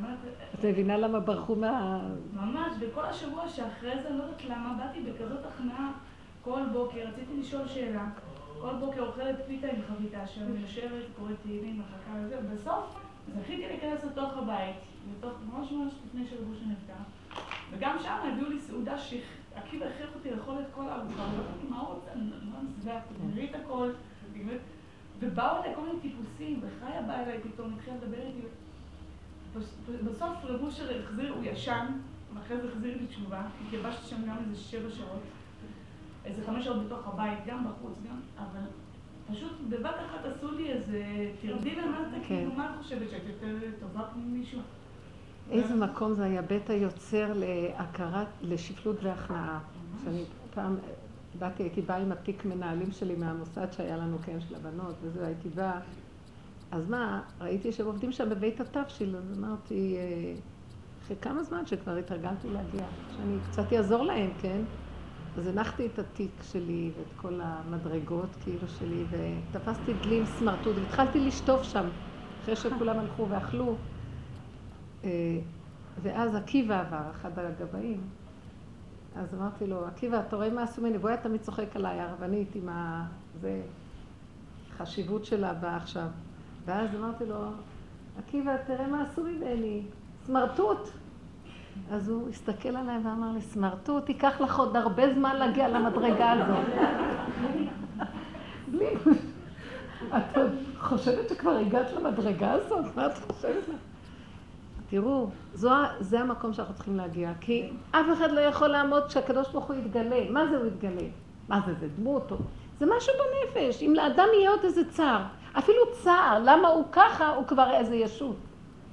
מה. את מבינה למה ברחו מה... ממש, וכל השבוע שאחרי זה, לא יודעת למה, באתי בכזאת הכנעה כל בוקר, רציתי לשאול שאלה. כל בוקר אוכלת פיתה עם חביתה שם, יושבת, קוראת תהילים, מחכה לזה, ובסוף זכיתי להיכנס לתוך הבית, ממש ממש לפני שרבושה נפטר. וגם שם הביאו לי סעודה שעקיבא הכריח אותי לאכול את כל הארוחה, ולא ידעתי מה עוד, אני לא תגמרי את הכל, ובאו אליי כל מיני טיפוסים, וחיה באה אליי פתאום, התחילה לדבר איתי. בסוף רבושר החזיר, הוא ישן, ואחרי זה החזיר לי תשובה, התייבשתי שם גם איזה שבע שעות. איזה חמש שעות בתוך הבית, גם בחוץ, גם, אבל פשוט בבת אחת עשו לי איזה, תרדי למטה, כן. כאילו, מה את חושבת, שאת יותר טובה ממישהו? איזה מקום זה היה בית היוצר להכרת, לשפלות והכנעה. שאני פעם באתי, הייתי באה עם התיק מנהלים שלי מהמוסד שהיה לנו, כן, של הבנות, וזה, הייתי באה. אז מה, ראיתי שהם עובדים שם בבית התבשיל, אז אמרתי, אה, אחרי כמה זמן שכבר התרגלתי להגיע, שאני קצת אעזור להם, כן? אז הנחתי את התיק שלי ואת כל המדרגות כאילו שלי, ותפסתי דלים סמרטוט, והתחלתי לשטוף שם, אחרי שכולם הלכו ואכלו. אה, ואז עקיבא עבר, אחד הגבאים. אז אמרתי לו, עקיבא, אתה רואה מה עשו ממני? והוא היה תמיד צוחק עליי, הרבנית עם ה... זה... חשיבות שלה באה עכשיו. ואז אמרתי לו, עקיבא, תראה מה עשו ממני. סמרטוט. אז הוא הסתכל עליי ואמר לי, סמרטוט, ייקח לך עוד הרבה זמן להגיע למדרגה הזאת. בלי... את חושבת שכבר הגעת למדרגה הזאת? מה את חושבת? תראו, זו, זה המקום שאנחנו צריכים להגיע, כי אף אחד לא יכול לעמוד כשהקדוש ברוך הוא יתגלה. מה זה הוא יתגלה? מה זה, זה דמות או... זה משהו בנפש. אם לאדם יהיה עוד איזה צער, אפילו צער, למה הוא ככה, הוא כבר איזה ישות.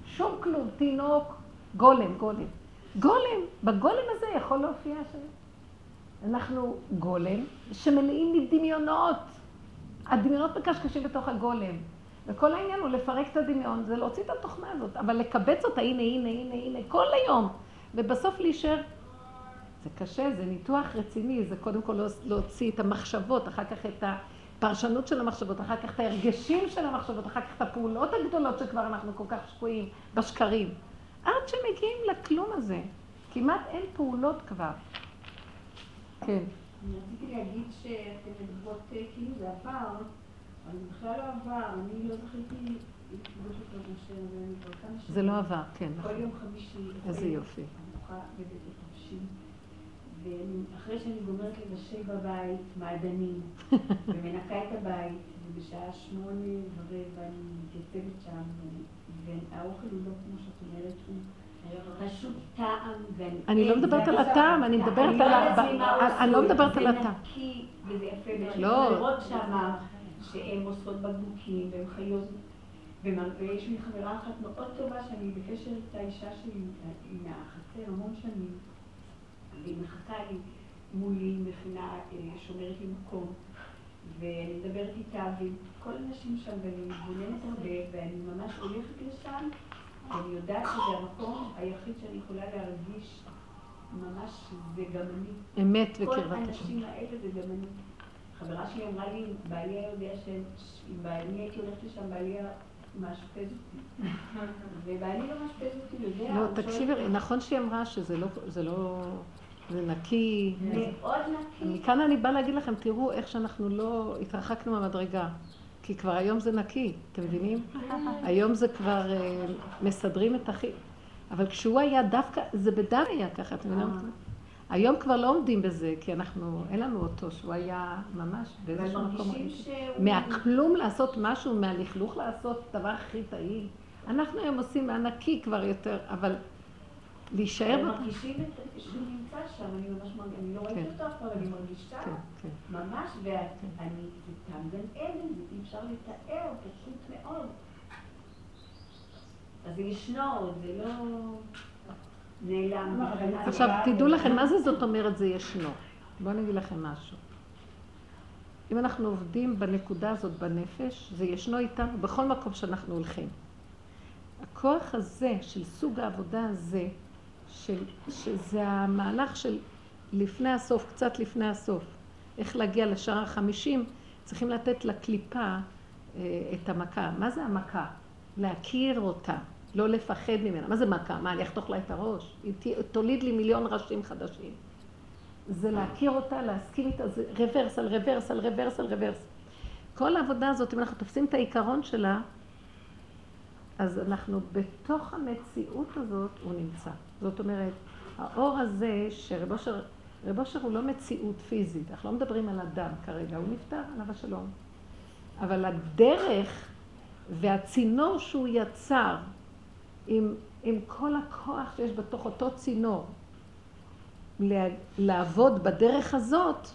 שום כלום, תינוק, גולם, גולם. גולם, בגולם הזה יכול להופיע ש... אנחנו גולם שמלאים מדמיונות. הדמיונות מקשקשים בתוך הגולם. וכל העניין הוא לפרק את הדמיון, זה להוציא את התוכנה הזאת, אבל לקבץ אותה, הנה, הנה, הנה, הנה, כל היום. ובסוף להישאר, זה קשה, זה ניתוח רציני, זה קודם כל להוציא את המחשבות, אחר כך את הפרשנות של המחשבות, אחר כך את ההרגשים של המחשבות, אחר כך את הפעולות הגדולות שכבר אנחנו כל כך שקועים בשקרים. עד שמגיעים לכלום הזה. כמעט אין פעולות כבר. כן. אני רציתי להגיד שאתם מדברות אה, כאילו זה עבר, בכלל לא עבר, אני לא זכיתי לפגוש את רב משה רבנו כבר כמה שנים. זה לא עבר, כן, נכון. כל יום חמישי. איזה יופי. ארוחה בבית התבשיל. ואחרי שאני גומרת לבשל בבית מעדנים, ומנקה את הבית, ובשעה שמונה ורבע אני מתייצבת שם, והאוכל הוא לא כמו שאת אומרת, הוא פשוט טעם. אני לא מדברת על הטעם, אני מדברת על. אני לא מדברת על הטעם. זה נקי וזה יפה, ויש לא. חברות שמה שהן עושות בקבוקים, והן חיות. ויש לי חברה אחת מאוד טובה שאני בקשר איתה, אישה שלי מהחצר המון שנים, והיא מחכה לי מולי, מכינה, שומרת לי מקום. ואני מדברת איתה, ועם כל הנשים שם, ואני מתבוננת הרבה, ואני ממש הולכת לשם, ואני יודעת שזה המקום היחיד שאני יכולה להרגיש ממש, זה גם אני. אמת וקרבת השם. כל האנשים האלה זה גם אני. חברה שלי אמרה לי, בעלי היה יודע שאם אני הייתי הולכת לשם, בעלי היה מאשפז אותי. ובעלי לא מאשפז אותי, יודע. לא, תקשיבי, נכון שהיא אמרה שזה לא... זה נקי. מאוד נקי. מכאן אני באה להגיד לכם, תראו איך שאנחנו לא התרחקנו מהמדרגה. כי כבר היום זה נקי, אתם מבינים? היום זה כבר אה, מסדרים את הכי... אבל כשהוא היה דווקא, זה בדם היה ככה, אתם מבינים? היום כבר לא עומדים בזה, כי אנחנו, אין לנו אותו, שהוא היה ממש באיזשהו מקום. מהכלום לעשות משהו, מהלכלוך לעשות דבר הכי טעים. אנחנו היום עושים מהנקי כבר יותר, אבל להישאר... הם מרגישים שהוא נמצא שם, אני ממש מרגישה, אני לא ראיתי כן. אותו אף פעם, אני מרגישה כן, ממש, ואני, זה תם גן עדן, אי אפשר לתאר, פשוט מאוד. אז זה ישנו, זה לא נעלם. עכשיו, תדעו לכם, מה זה זאת אומרת זה ישנו? בואו אני אגיד לכם משהו. אם אנחנו עובדים בנקודה הזאת בנפש, זה ישנו איתנו בכל מקום שאנחנו הולכים. הכוח הזה, של סוג העבודה הזה, של, שזה המהלך של לפני הסוף, קצת לפני הסוף, איך להגיע לשער החמישים, צריכים לתת לקליפה אה, את המכה. מה זה המכה? להכיר אותה, לא לפחד ממנה. מה זה מכה? מה, אני אחתוך לה את הראש? היא תוליד לי מיליון ראשים חדשים. זה להכיר אותה, להסכים איתה, זה רוורס על רוורס על רוורס על רוורס. כל העבודה הזאת, אם אנחנו תופסים את העיקרון שלה, אז אנחנו בתוך המציאות הזאת, הוא נמצא. זאת אומרת, האור הזה שרב אושר, רב אושר הוא לא מציאות פיזית, אנחנו לא מדברים על אדם כרגע, הוא נפטר, עליו השלום. אבל הדרך והצינור שהוא יצר, עם, עם כל הכוח שיש בתוך אותו צינור, לעבוד בדרך הזאת,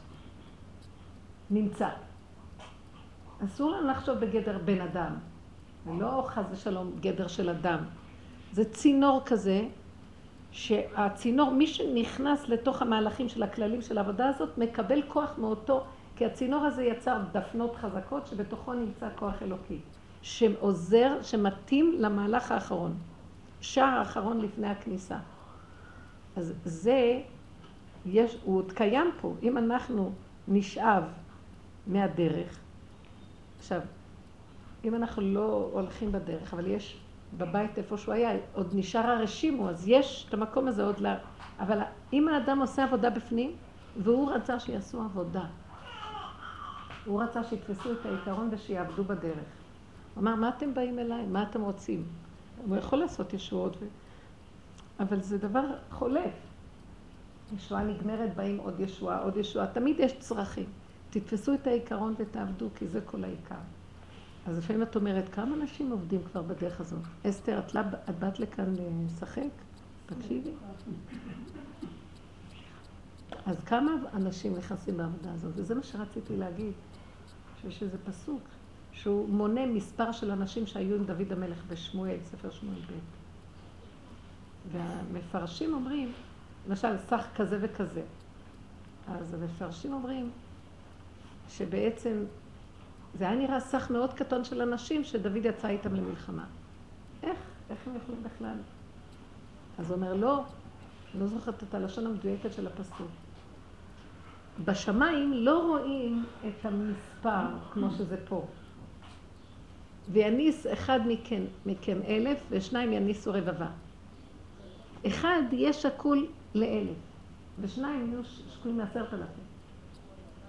נמצא. אסור לנו לחשוב בגדר בן אדם, ולא חס ושלום גדר של אדם. זה צינור כזה, שהצינור, מי שנכנס לתוך המהלכים של הכללים של העבודה הזאת, מקבל כוח מאותו, כי הצינור הזה יצר דפנות חזקות שבתוכו נמצא כוח אלוקי, שעוזר, שמתאים למהלך האחרון, שער האחרון לפני הכניסה. אז זה, יש, הוא עוד קיים פה. אם אנחנו נשאב מהדרך, עכשיו, אם אנחנו לא הולכים בדרך, אבל יש בבית איפה שהוא היה, עוד נשאר הרשימו, אז יש את המקום הזה עוד ל... אבל אם האדם עושה עבודה בפנים, והוא רצה שיעשו עבודה, הוא רצה שיתפסו את העיקרון ושיעבדו בדרך. הוא אמר, מה אתם באים אליי? מה אתם רוצים? הוא יכול לעשות ישועות, ו... אבל זה דבר חולף. ישועה נגמרת, באים עוד ישועה, עוד ישועה. תמיד יש צרכים. תתפסו את העיקרון ותעבדו, כי זה כל העיקר. אז לפעמים את אומרת, כמה אנשים עובדים כבר בדרך הזאת? אסתר, את, את באת לכאן לשחק? תקשיבי. אז כמה אנשים נכנסים בעבודה הזאת? וזה מה שרציתי להגיד, שיש איזה פסוק, שהוא מונה מספר של אנשים שהיו עם דוד המלך בשמואל, ספר שמואל ב'. והמפרשים אומרים, למשל, סך כזה וכזה. אז המפרשים אומרים שבעצם זה היה נראה סך מאוד קטון של אנשים שדוד יצא איתם למלחמה. איך? איך הם יכולים בכלל? אז הוא אומר, לא, לא זוכרת את הלשון המדויקת של הפסוק. בשמיים לא רואים את המספר כמו שזה פה. ויניס אחד מכם, מכם אלף, ושניים יניסו רבבה. אחד יהיה שקול לאלף, ושניים יהיו שקולים לעשרת אלפים.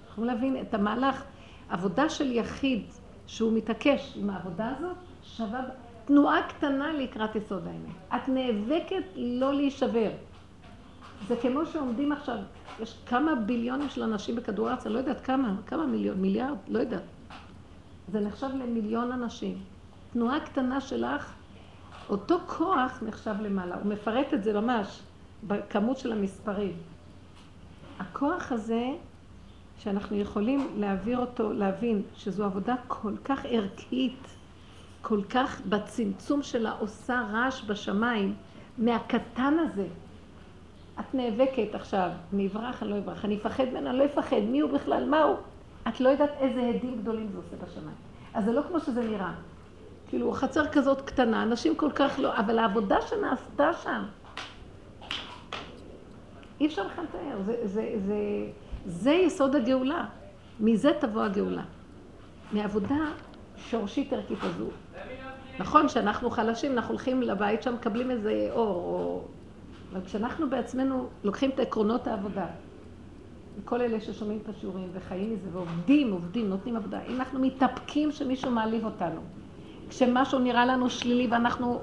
יכולים להבין את המהלך. עבודה של יחיד שהוא מתעקש עם העבודה הזאת, שווה תנועה קטנה לקראת יסוד האמת. את נאבקת לא להישבר. זה כמו שעומדים עכשיו, יש כמה ביליונים של אנשים בכדור הארץ, אני לא יודעת כמה, כמה מיליון, מיליארד, לא יודעת. זה נחשב למיליון אנשים. תנועה קטנה שלך, אותו כוח נחשב למעלה. הוא מפרט את זה ממש בכמות של המספרים. הכוח הזה שאנחנו יכולים להעביר אותו, להבין שזו עבודה כל כך ערכית, כל כך בצמצום שלה עושה רעש בשמיים, מהקטן הזה. את נאבקת עכשיו, אני אברח, אני לא אברח, אני אפחד ממנה, אני לא אפחד, מי הוא בכלל, מה הוא? את לא יודעת איזה הדים גדולים זה עושה בשמיים. אז זה לא כמו שזה נראה. כאילו, חצר כזאת קטנה, אנשים כל כך לא, אבל העבודה שנעשתה שם, אי אפשר לכם לתאר, זה, זה, זה, זה יסוד הגאולה. מזה תבוא הגאולה. מעבודה שורשית ערכית הזו. נכון שאנחנו חלשים, אנחנו הולכים לבית שם, מקבלים איזה אור, או... אבל כשאנחנו בעצמנו לוקחים את עקרונות העבודה, כל אלה ששומעים את השיעורים וחיים מזה ועובדים, עובדים, נותנים עבודה, אם אנחנו מתאפקים שמישהו מעליב אותנו, כשמשהו נראה לנו שלילי ואנחנו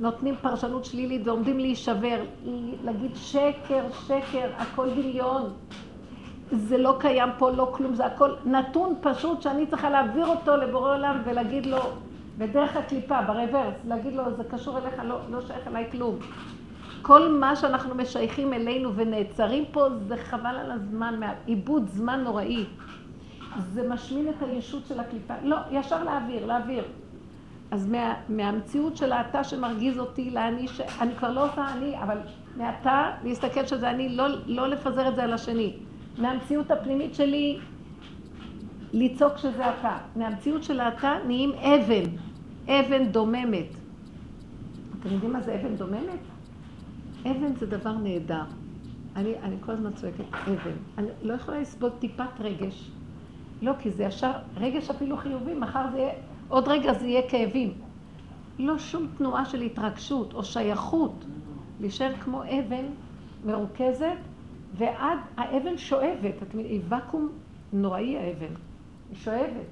נותנים פרשנות שלילית ועומדים להישבר, להגיד שקר, שקר, הכל דמיון, זה לא קיים פה, לא כלום, זה הכל נתון פשוט שאני צריכה להעביר אותו לבורא עולם ולהגיד לו, בדרך הקליפה, ברוורס, להגיד לו, זה קשור אליך, לא, לא שייך אליי כלום. כל מה שאנחנו משייכים אלינו ונעצרים פה, זה חבל על הזמן, עיבוד זמן נוראי. זה משמין את הישות של הקליפה. לא, ישר להעביר, להעביר. אז מה, מהמציאות של האתה שמרגיז אותי לאני, ש... אני כבר לא עושה אני, אבל מעתה להסתכל שזה אני, לא, לא לפזר את זה על השני. מהמציאות הפנימית שלי לצעוק שזה אתה. מהמציאות של האתה נהיים אבן, אבן דוממת. אתם יודעים מה זה אבן דוממת? אבן זה דבר נהדר. אני, אני כל הזמן צועקת אבן. אני לא יכולה לסבול טיפת רגש. לא, כי זה ישר, רגש אפילו חיובי, מחר זה יהיה, עוד רגע זה יהיה כאבים. לא שום תנועה של התרגשות או שייכות. להישאר כמו אבן מרוכזת, ועד האבן שואבת. את מבינה, היא ואקום נוראי האבן. היא שואבת.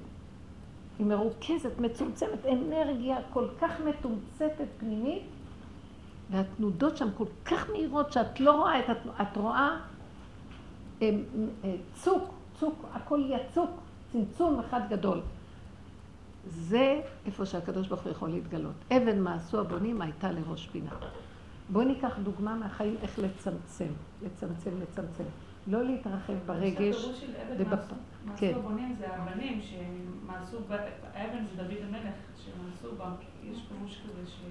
היא מרוכזת, מצומצמת, אנרגיה כל כך מתומצתת פנימית, והתנודות שם כל כך מהירות שאת לא רואה את התנועה, את רואה אה, צוק, צוק, הכל יצוק, צמצום אחד גדול. זה איפה שהקדוש ברוך הוא יכול להתגלות. אבן מעשו הבונים הייתה לראש פינה. בואו ניקח דוגמה מהחיים איך לצמצם, לצמצם, לצמצם. לא להתרחב ברגש. הפירוש של אבן ובפ- מעשו כן. הבונים זה הבנים שמעשו, האבן זה דוד המלך, שמעשו בה, יש פירוש כזה ש-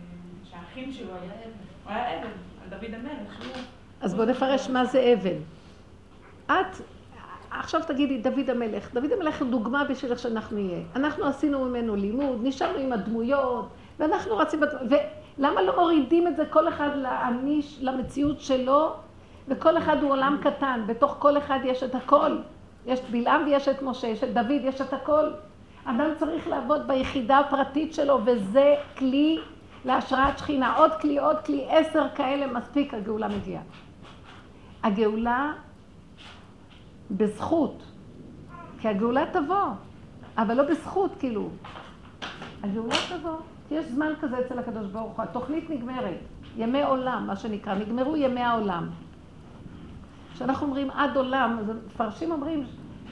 שהאחים שלו היה אבן, הוא היה אבן, על דוד המלך, שהוא... אז בואו נפרש מה זה אבן. את, עכשיו תגידי, דוד המלך. דוד המלך הוא דוגמה בשביל איך שאנחנו נהיה. אנחנו עשינו ממנו לימוד, נשארנו עם הדמויות, ואנחנו רצים... ולמה לא מורידים את זה כל אחד להעניש, למציאות שלו, וכל אחד הוא עולם קטן, בתוך כל אחד יש את הכל. יש את בלעם ויש את משה, יש את דוד, יש את הכל. אדם צריך לעבוד ביחידה הפרטית שלו, וזה כלי להשראת שכינה. עוד כלי, עוד כלי, עשר כאלה, מספיק, הגאולה מגיעה. הגאולה בזכות, כי הגאולה תבוא, אבל לא בזכות, כאילו. הגאולה תבוא, כי יש זמן כזה אצל הקדוש ברוך הוא, התוכנית נגמרת, ימי עולם, מה שנקרא, נגמרו ימי העולם. כשאנחנו אומרים עד עולם, אז מפרשים אומרים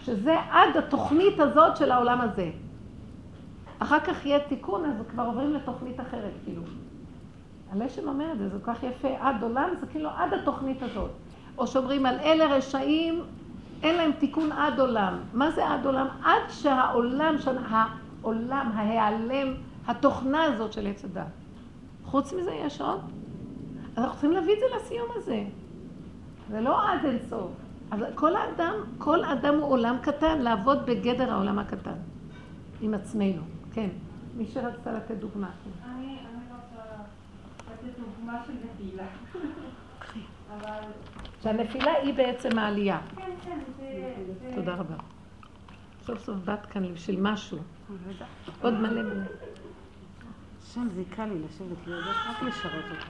שזה עד התוכנית הזאת של העולם הזה. אחר כך יהיה תיקון, אז כבר עוברים לתוכנית אחרת, כאילו. הלשם אומר את זה, זה כל כך יפה, עד עולם, זה כאילו עד התוכנית הזאת. או שאומרים על אלה רשעים, אין להם תיקון עד עולם. מה זה עד עולם? עד שהעולם, העולם, ההיעלם, התוכנה הזאת של עץ הדת. חוץ מזה יש עוד. אז אנחנו צריכים להביא את זה לסיום הזה. זה לא עד אין סוף. אז כל האדם, כל אדם הוא עולם קטן, לעבוד בגדר העולם הקטן. עם עצמנו. כן. מי שרצה לתת דוגמה. כן. אני אני רוצה לתת דוגמה של נפילה. אבל שהנפילה היא בעצם העלייה. כן, כן, זה... זה- תודה רבה. סוף סוף באת כאן בשביל משהו. עוד מלא מלא. השם זיכה לי לשבת לידך, רק לשרת אותך.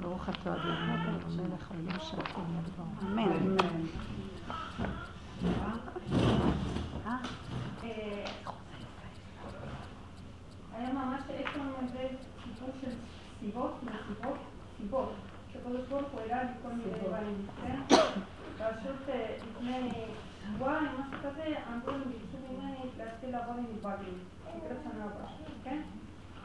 ברוך אתה אדוני, המלך העולם שעתו מדבר. אמן. אה, היה ממש לנו איזה סיפור של סיבות, מסיבות, סיבות, שקדוש ברוך הוא הראה לי כל מיני דברים, כן? פשוט אה, לפני שבועיים, משהו כזה, אמרו לי, ביקשו ממני להתחיל לעבוד עם מתבגרים, לקראת שנה הבאה, כן?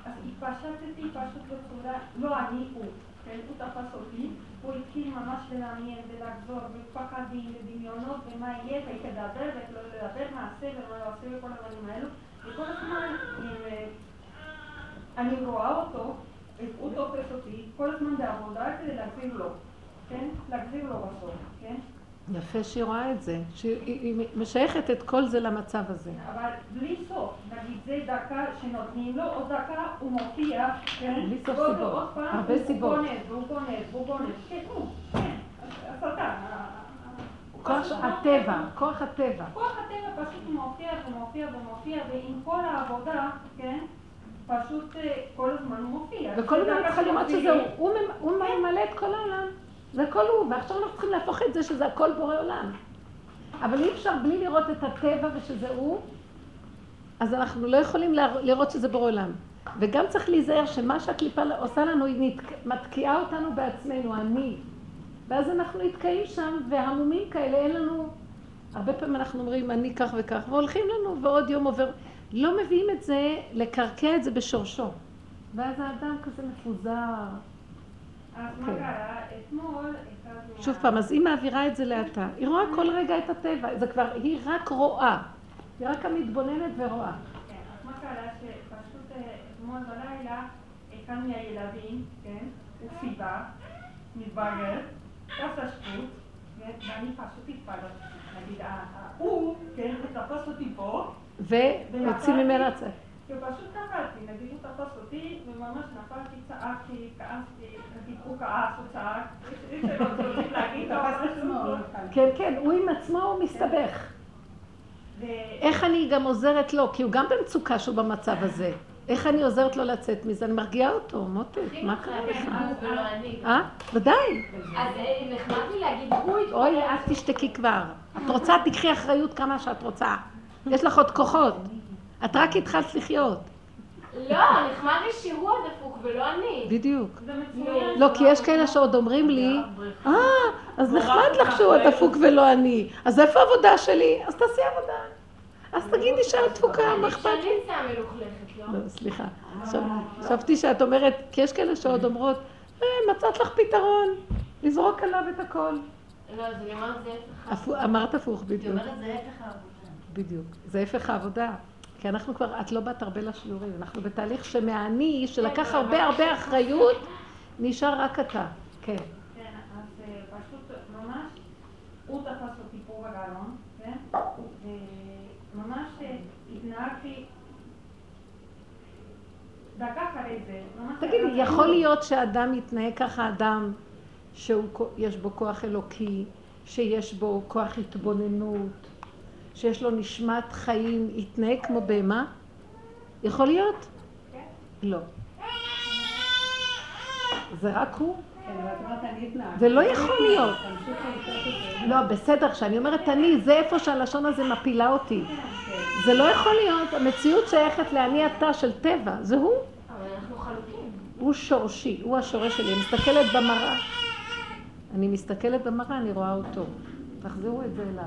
אז התפשטתי פשוט בצורה, לא אני, הוא, כן? הוא תפס אותי, הוא התחיל ממש לנעניין ולחזור, ופחדים ודמיונות ומה יהיה, ואיך לדבר ואיך לא לדבר, מה אעשה ומה לא אעשה וכל הדברים האלו, וכל הזמן אה, אני רואה אותו, הוא תופס אותי, כל הזמן בעבודה כדי להחזיר לו, כן? להחזיר לו בסוף, כן? יפה שהיא רואה את זה, שהיא היא משייכת את כל זה למצב הזה. אבל בלי סוף, נגיד זה דקה שנותנים לו, עוד דקה הוא מופיע, כן? בלי סוף סיבות, הרבה הוא סיבות. גונב, והוא גונב, והוא גונב, כן, הוא, כן, השטן. ה- כוח הטבע, כוח הטבע. כוח הטבע פשוט מופיע ומופיע ומופיע, ועם כל העבודה, כן? פשוט אה, כל הזמן הוא מופיע. וכל הזמן צריכה לראות. שזהו, הוא הוא ממלא את כל העולם. זה הכל הוא, ועכשיו אנחנו צריכים להפוך את זה שזה הכל בורא עולם. אבל אי אפשר בלי לראות את הטבע ושזה הוא, אז אנחנו לא יכולים לראות שזה בורא עולם. וגם צריך להיזהר שמה שהקליפה עושה לנו, היא נתק- מתקיעה אותנו בעצמנו, אני. ואז אנחנו נתקעים שם, והמומים כאלה, אין לנו... הרבה פעמים אנחנו אומרים, אני כך וכך, והולכים לנו, ועוד יום עובר. לא מביאים את זה, לקרקע את זה בשורשו. ואז האדם כזה מפוזר. אז מה כן. קרה? אתמול. שוב פעם, אז היא מעבירה את זה לאתה. היא רואה כל רגע את הטבע, זה כבר, היא רק רואה. היא רק המתבוננת ורואה. כן, אז מה קרה? שפשוט אה, אתמול בלילה, אחד מהילדים, כן, הוא סיבה, מתברר, עשה שטות, ואני פשוט התפללתי. נגיד, ה- ה- הוא, כן, הוא תפס אותי פה, ויוצאים ממנה צ... ופשוט קפלתי, נגיד הוא תפס אותי, וממש נפלתי, צעקתי, כעסתי, נגיד הוא כעס, הוא צעק. כן, כן, הוא עם עצמו הוא מסתבך. איך אני גם עוזרת לו? כי הוא גם במצוקה שהוא במצב הזה. איך אני עוזרת לו לצאת מזה? אני מרגיעה אותו, מותק, מה קרה לך? הוא ולא אני. אה? ודאי. אז אה, נחמד לי להגיד. אוי, את תשתקי כבר. את רוצה, תקחי אחריות כמה שאת רוצה. יש לך עוד כוחות. את רק התחלת לחיות. לא, נחמד לי שהוא הדפוק ולא אני. בדיוק. לא, כי יש כאלה שעוד אומרים לי, אה, אז נחמד לך שהוא הדפוק ולא אני. אז איפה העבודה שלי? אז תעשי עבודה. אז תגידי שאת דפוקה, מה אכפת לי? לא? לא, סליחה. חשבתי שאת אומרת, כי יש כאלה שעוד אומרות, אה, מצאת לך פתרון, לזרוק עליו את הכל. לא, אז אני אומרת זה ההפך. הפו- אמרת הפוך היא בדיוק. אומרת זה העבודה. בדיוק. זה הפך העבודה. כי אנחנו כבר, את לא באת הרבה לשיעורים, אנחנו בתהליך שמהאני, שלקח הרבה הרבה אחריות, נשאר רק אתה. כן. כן, אז אה, פשוט ממש, הוא תפס אותי פה בגרון, כן? וממש אה, התנהגתי דקה אחרי זה. תגידי, יכול להיות שאדם יתנהג ככה, אדם שיש בו כוח אלוקי, שיש בו כוח התבוננות, שיש לו נשמת חיים, יתנהג כמו בהמה? יכול להיות? כן. לא. זה רק הוא? כן. זה לא יכול להיות. לא, בסדר, כשאני אומרת אני, זה איפה שהלשון הזה מפילה אותי. זה לא יכול להיות, המציאות שייכת לאני אתה של טבע, זה הוא. אבל אנחנו חלוקים. הוא שורשי, הוא השורש שלי. אני מסתכלת במראה. אני מסתכלת במראה, אני רואה אותו. תחזירו את זה אליו.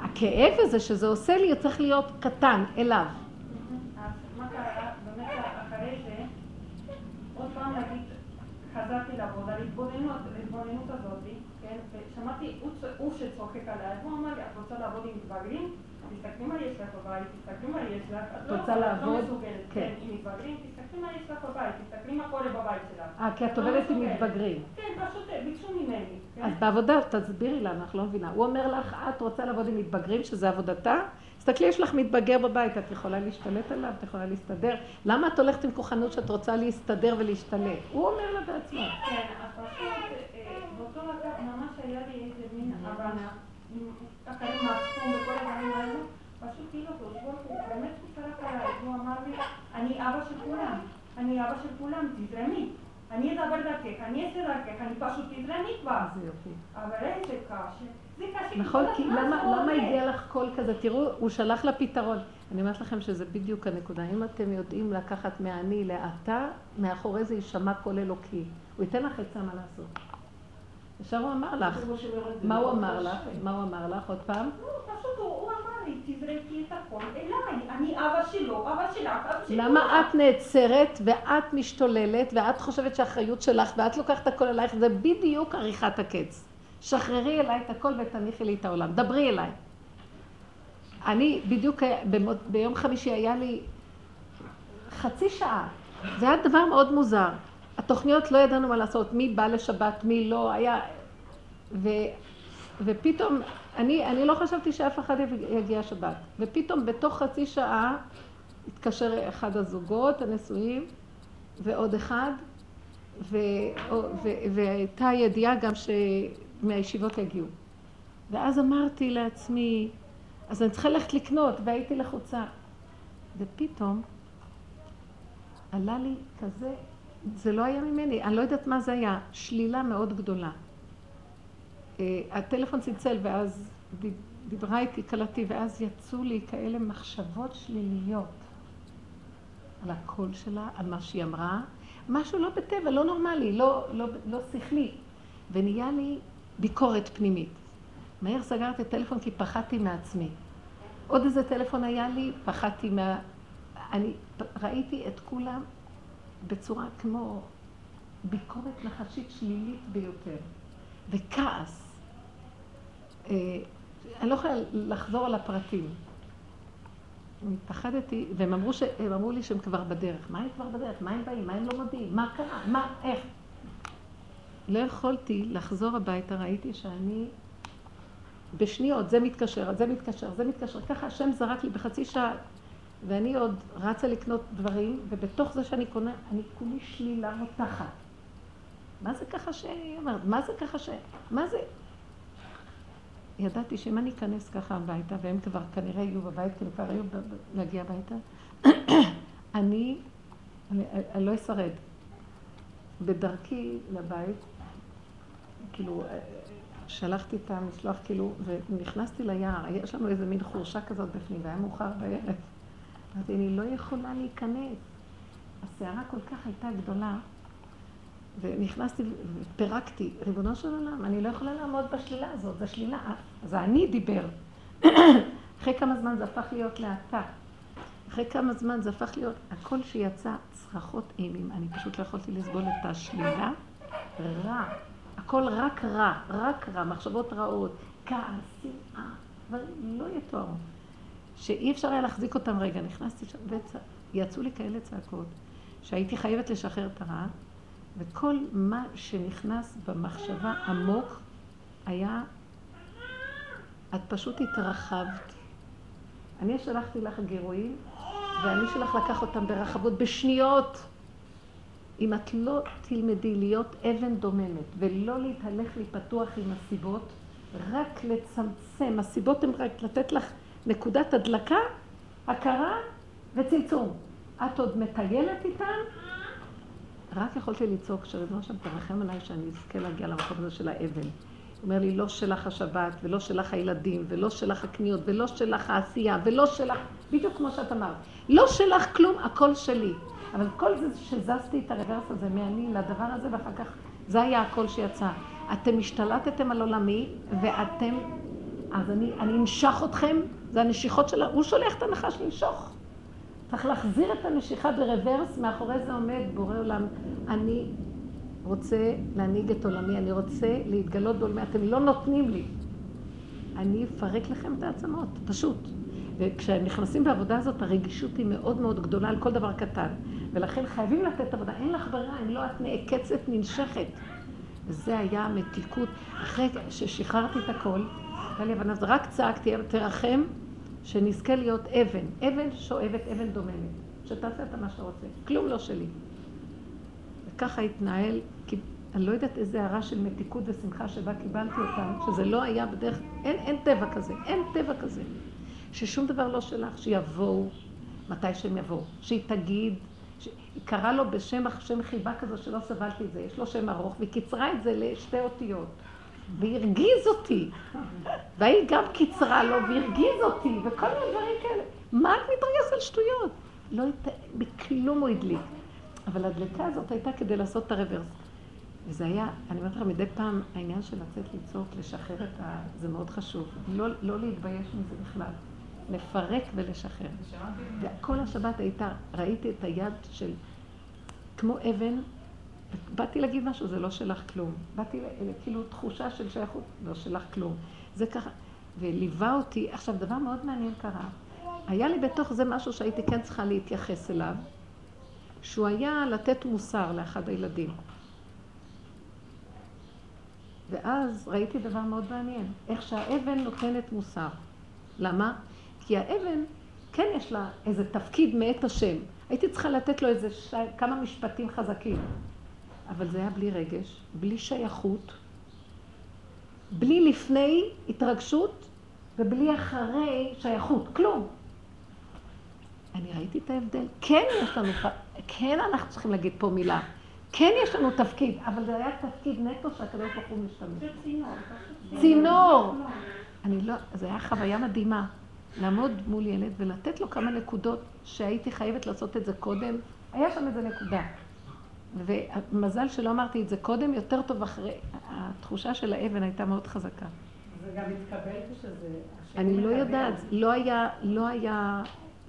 הכאב הזה שזה עושה לי, צריך להיות קטן, אליו. חזרתי לעבוד על התבוננות, ההתבוננות הזאת, כן? ושמעתי, הוא שצוחק עליי, הוא אמר לי, את רוצה לעבוד עם מתבגרים? תסתכלי מה יש לך בבית, תסתכלי מה יש לך, את לא רוצה לעבוד? לא מסוגלת, כן. כן, עם מתבגרים, תסתכלי מה יש לך בבית, תסתכלי מה קורה בבית שלך. אה, כי את לא עובדת עם. מתבגרים. כן, פשוט אה, ביקשו ממני. כן? אז בעבודה, תסבירי לה, אנחנו לא מבינה. הוא אומר לך, את רוצה לעבוד עם מתבגרים, שזה עבודתה? תסתכלי, יש לך מתבגר בבית, את יכולה להשתלט עליו, את יכולה להסתדר. למה את הולכת עם כוחנות שאת רוצה להסתדר ולהשתלט? הוא אומר לה בעצמו. כן, אז פשוט אה, באותו רגע ממש היה לי איזה מין הבנה, עם מצפון וכל הדברים האלו, פשוט כאילו הקדוש ברוך הוא באמת הוא צרק עליי, הוא אמר לי, אני אבא של כולם, אני אבא של כולם, תזרמי, אני אדבר דרכך, אני אעשה דרכך, אני פשוט תזרמי כבר, איזה יופי. אבל איזה קשה, זה קשה, נכון, כי למה, זה. הגיע לך קול כזה? תראו, הוא שלח לה פתרון. אני אומרת לכם שזה בדיוק הנקודה. אם אתם יודעים לקחת מהאני לאתה, מאחורי זה יישמע קול אלוקי. הוא ייתן לך עצה מה לעשות. ישר הוא אמר לך. מה הוא אמר לך? מה הוא אמר לך? עוד פעם? לא, למה כולם." את נעצרת ואת משתוללת ואת חושבת שהאחריות שלך ואת לוקחת הכל אלייך? זה בדיוק עריכת הקץ. שחררי אליי את הכל ותניחי לי את העולם. דברי אליי. אני בדיוק, ביום חמישי היה לי חצי שעה. זה היה דבר מאוד מוזר. התוכניות לא ידענו מה לעשות, מי בא לשבת, מי לא, היה... ו... ופתאום, אני, אני לא חשבתי שאף אחד יגיע שבת. ופתאום בתוך חצי שעה התקשר אחד הזוגות הנשואים ועוד אחד, ו... ו... והייתה ידיעה גם שמהישיבות יגיעו. ואז אמרתי לעצמי, אז אני צריכה ללכת לקנות, והייתי לחוצה. ופתאום עלה לי כזה, זה לא היה ממני, אני לא יודעת מה זה היה, שלילה מאוד גדולה. אה, הטלפון צלצל ואז דיברה איתי כלתי, ואז יצאו לי כאלה מחשבות שליליות על הקול שלה, על מה שהיא אמרה, משהו לא בטבע, לא נורמלי, לא, לא, לא שכלי, ונהיה לי ביקורת פנימית. מהר סגרתי את הטלפון כי פחדתי מעצמי. עוד איזה טלפון היה לי, פחדתי מה... אני ראיתי את כולם בצורה כמו ביקורת נחשית שלילית ביותר, וכעס. אה, אני לא יכולה לחזור על הפרטים. פחדתי, והם אמרו, ש... הם אמרו לי שהם כבר בדרך. מה הם כבר בדרך? מה הם באים? מה הם לא מודיעים? מה קרה? מה? איך? לא יכולתי לחזור הביתה, ראיתי שאני בשניות, זה מתקשר, זה מתקשר, זה מתקשר. ככה השם זרק לי בחצי שעה ואני עוד רצה לקנות דברים, ובתוך זה שאני קונה, אני כולי שלילה רותחת. מה זה ככה ש... מה זה ככה ש... מה זה... ידעתי שאם אני אכנס ככה הביתה, והם כבר כנראה יהיו בבית, כי הם כבר היו להגיע הביתה, אני, אני, אני לא אשרד. בדרכי לבית, כאילו, שלחתי את המשלוח, כאילו, ונכנסתי ליער, יש לנו איזה מין חורשה כזאת בפנים, והיה מאוחר בערב. אמרתי, אני לא יכולה להיכנס. הסערה כל כך הייתה גדולה, ונכנסתי ופירקתי, ריבונו של עולם, אני לא יכולה לעמוד בשלילה הזאת, זו שלילה, אז אני דיבר. אחרי כמה זמן זה הפך להיות להטה. אחרי כמה זמן זה הפך להיות, הכל שיצא צרחות אימים, אני פשוט לא יכולתי לסבול את השלילה. רע, הכל רק רע, רק רע, מחשבות רעות, כעס, שנאה, דברים לא יתוארו. שאי אפשר היה להחזיק אותם רגע, נכנסתי שם, ויצאו לי כאלה צעקות, שהייתי חייבת לשחרר את הרע, וכל מה שנכנס במחשבה עמוק היה, את פשוט התרחבת. אני שלחתי לך גירויים, ואני שלך לקח אותם ברחבות בשניות. אם את לא תלמדי להיות אבן דוממת ולא להתהלך לי פתוח עם הסיבות, רק לצמצם, הסיבות הן רק לתת לך נקודת הדלקה, הכרה וצמצום. את עוד מטיילת איתן? רק יכולתי לצעוק שריבונו שם תרחם עליי שאני אזכה להגיע למקום הזה של האבן. הוא אומר לי, לא שלך השבת, ולא שלך הילדים, ולא שלך הקניות, ולא שלך העשייה, ולא שלך, בדיוק כמו שאת אמרת. לא שלך כלום, הכל שלי. אבל כל זה שזזתי את הרוורס הזה מאני לדבר הזה, ואחר כך זה היה הכל שיצא. אתם השתלטתם על עולמי, ואתם... אז אני, אני אנשך אתכם, זה הנשיכות שלה, הוא שולח את הנחש לנשוך. צריך להחזיר את הנשיכה ברוורס, מאחורי זה עומד בורא עולם. אני רוצה להנהיג את עולמי, אני רוצה להתגלות בעולמי, אתם לא נותנים לי. אני אפרק לכם את העצמות, פשוט. וכשנכנסים בעבודה הזאת, הרגישות היא מאוד מאוד גדולה על כל דבר קטן. ולכן חייבים לתת עבודה. אין לך ברירה, אם לא את נעקצת, ננשכת. וזה היה המתיקות. אחרי ששחררתי את הכל, הייתה לי הבנה, רק צעקתי, תרחם, שנזכה להיות אבן. אבן שואבת, אבן דוממת. שתעשה את מה שאתה רוצה. כלום לא שלי. וככה התנהל, כי אני לא יודעת איזה הערה של מתיקות ושמחה שבה קיבלתי אותם, שזה לא היה בדרך, אין, אין טבע כזה, אין טבע כזה. ששום דבר לא שלך, שיבואו מתי שהם יבואו. שהיא תגיד. היא קראה לו בשם, שם חיבה כזו שלא סבלתי את זה, יש לו שם ארוך, והיא קיצרה את זה לשתי אותיות. והרגיז אותי. והיא גם קיצרה לו והרגיז אותי, וכל מיני דברים כאלה. מה את מתרגזת על שטויות? לא, בכלום הוא הדליק. אבל הדלקה הזאת הייתה כדי לעשות את הרוורס. וזה היה, אני אומרת לך, מדי פעם העניין של לצאת לצעוק, לשחרר את ה... זה מאוד חשוב. לא, לא להתבייש מזה בכלל. לפרק ולשחרר. וכל השבת הייתה, ראיתי את היד של, כמו אבן, באתי להגיד משהו, זה לא שלך כלום. באתי כאילו תחושה של שייכות, לא שלך כלום. זה ככה, וליווה אותי, עכשיו דבר מאוד מעניין קרה. היה לי בתוך זה משהו שהייתי כן צריכה להתייחס אליו, שהוא היה לתת מוסר לאחד הילדים. ואז ראיתי דבר מאוד מעניין, איך שהאבן נותנת מוסר. למה? כי האבן, כן יש לה איזה תפקיד מאת השם. הייתי צריכה לתת לו איזה ש... כמה משפטים חזקים. אבל זה היה בלי רגש, בלי שייכות, בלי לפני התרגשות ובלי אחרי שייכות, כלום. אני ראיתי את ההבדל. כן יש לנו, כן אנחנו צריכים להגיד פה מילה. כן יש לנו תפקיד, אבל זה היה תפקיד נטו שהקדוש ברוך הוא משתמש. צינור. אני לא, זו הייתה חוויה מדהימה. לעמוד מול ילד ולתת לו כמה נקודות שהייתי חייבת לעשות את זה קודם. היה שם איזה נקודה. ומזל שלא אמרתי את זה קודם, יותר טוב אחרי. התחושה של האבן הייתה מאוד חזקה. זה גם התקבל כשזה... אני לא יודעת, לא היה, לא היה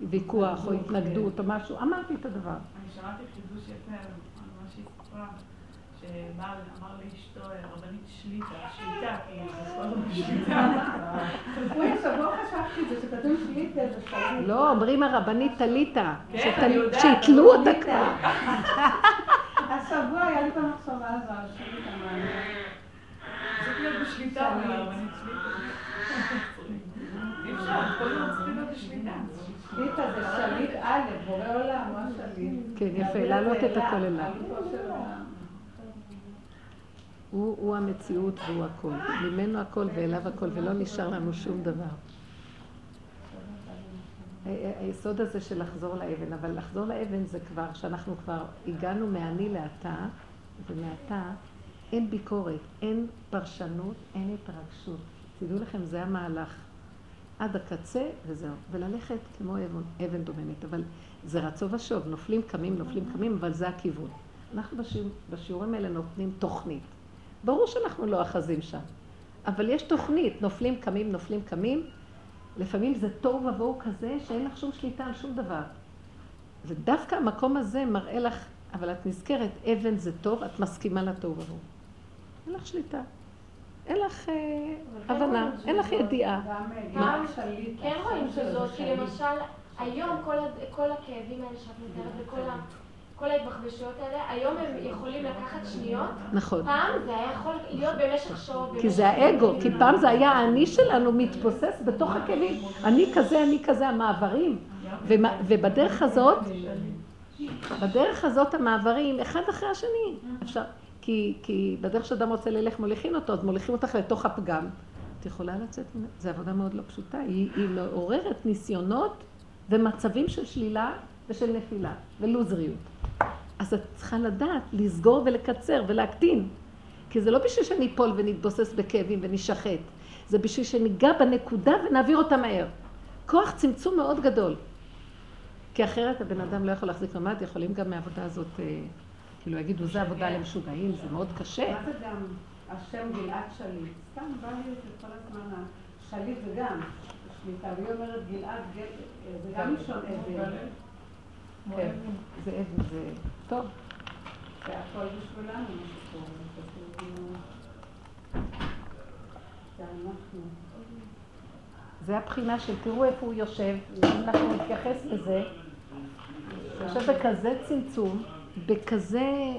ויכוח או התנגדות או משהו, אמרתי את הדבר. אני שמעתי חידוש יפה על מה שהיא סיפרה, שבעל אמר לאשתו, הרבנית שליטה, שליטה, כי זה כל הזמן שליטה. אוי, השבוע חשבתי את זה, שכתוב שליטה זה שליטה. לא, אומרים הרבנית טליטה, כן, שיתלו אותה כבר. השבוע היה לי את המחשבה הזו על. מה אני- צריך להיות בשליטה. אי אפשר, כל הזמן צריכים להיות בשליטה. שליטה זה שליט בורא עולם, מה שלי? כן, יפה, להעלות את הכל אליו. הוא המציאות והוא הכל. ממנו הכל ואליו הכל, ולא נשאר לנו שום דבר. היסוד הזה של לחזור לאבן, אבל לחזור לאבן זה כבר, שאנחנו כבר הגענו מאני לאתה, ומעתה אין ביקורת, אין פרשנות, אין התרגשות. תדעו לכם, זה המהלך. עד הקצה וזהו. וללכת כמו אבן, אבן דוממת. אבל זה רצו ושוב, נופלים, קמים, נופלים, קמים, אבל זה הכיוון. אנחנו בשיעור, בשיעורים האלה נותנים תוכנית. ברור שאנחנו לא אחזים שם, אבל יש תוכנית, נופלים, קמים, נופלים, קמים. לפעמים זה תוהו ובוהו כזה שאין לך שום שליטה על שום דבר. ודווקא המקום הזה מראה לך, אבל את נזכרת, אבן זה טוב, את מסכימה לתוהו ובוהו. אין לך שליטה. אין לך אה, הבנה, אין לך ידיעה. גם אה, כן רואים שזאת, כי. למשל, היום כל הכאבים האלה שאת מתארת וכל ה- כל ההתבחבשויות האלה, היום הם יכולים לקחת שניות. נכון. פעם זה היה יכול להיות במשך שעות. כי זה האגו. כי פעם זה היה האני שלנו מתבוסס בתוך הכלים. אני כזה, אני כזה, המעברים. ובדרך הזאת, בדרך הזאת המעברים, אחד אחרי השני. אפשר, כי, כי בדרך שאדם רוצה ללך מוליכים אותו, אז מוליכים אותך לתוך הפגם. את יכולה לצאת. זו עבודה מאוד לא פשוטה. היא, היא מעוררת ניסיונות ומצבים של שלילה ושל נפילה ולוזריות. אז את צריכה לדעת לסגור ולקצר ולהקטין. כי זה לא בשביל שניפול ונתבוסס בכאבים ונשחט. זה בשביל שניגע בנקודה ונעביר אותה מהר. כוח צמצום מאוד גדול. כי אחרת הבן אדם לא יכול להחזיק ממ"ד, יכולים גם מהעבודה הזאת, אה, כאילו יגידו, זה עבודה למשוגעים, זה מאוד קשה. מה זה גם השם גלעד שליט? סתם בא לי את זה כל הזמן, השליט זה גם שליטה, והיא אומרת גלעד, גל- זה גם לשון אבן, כן, זה אבן, זה טוב. זה הכל בשבילנו, מה שקורה, זה זה אנחנו. זה הבחינה של תראו איפה הוא יושב, אם אנחנו נתייחס לזה, יושב בכזה צמצום, בכזה,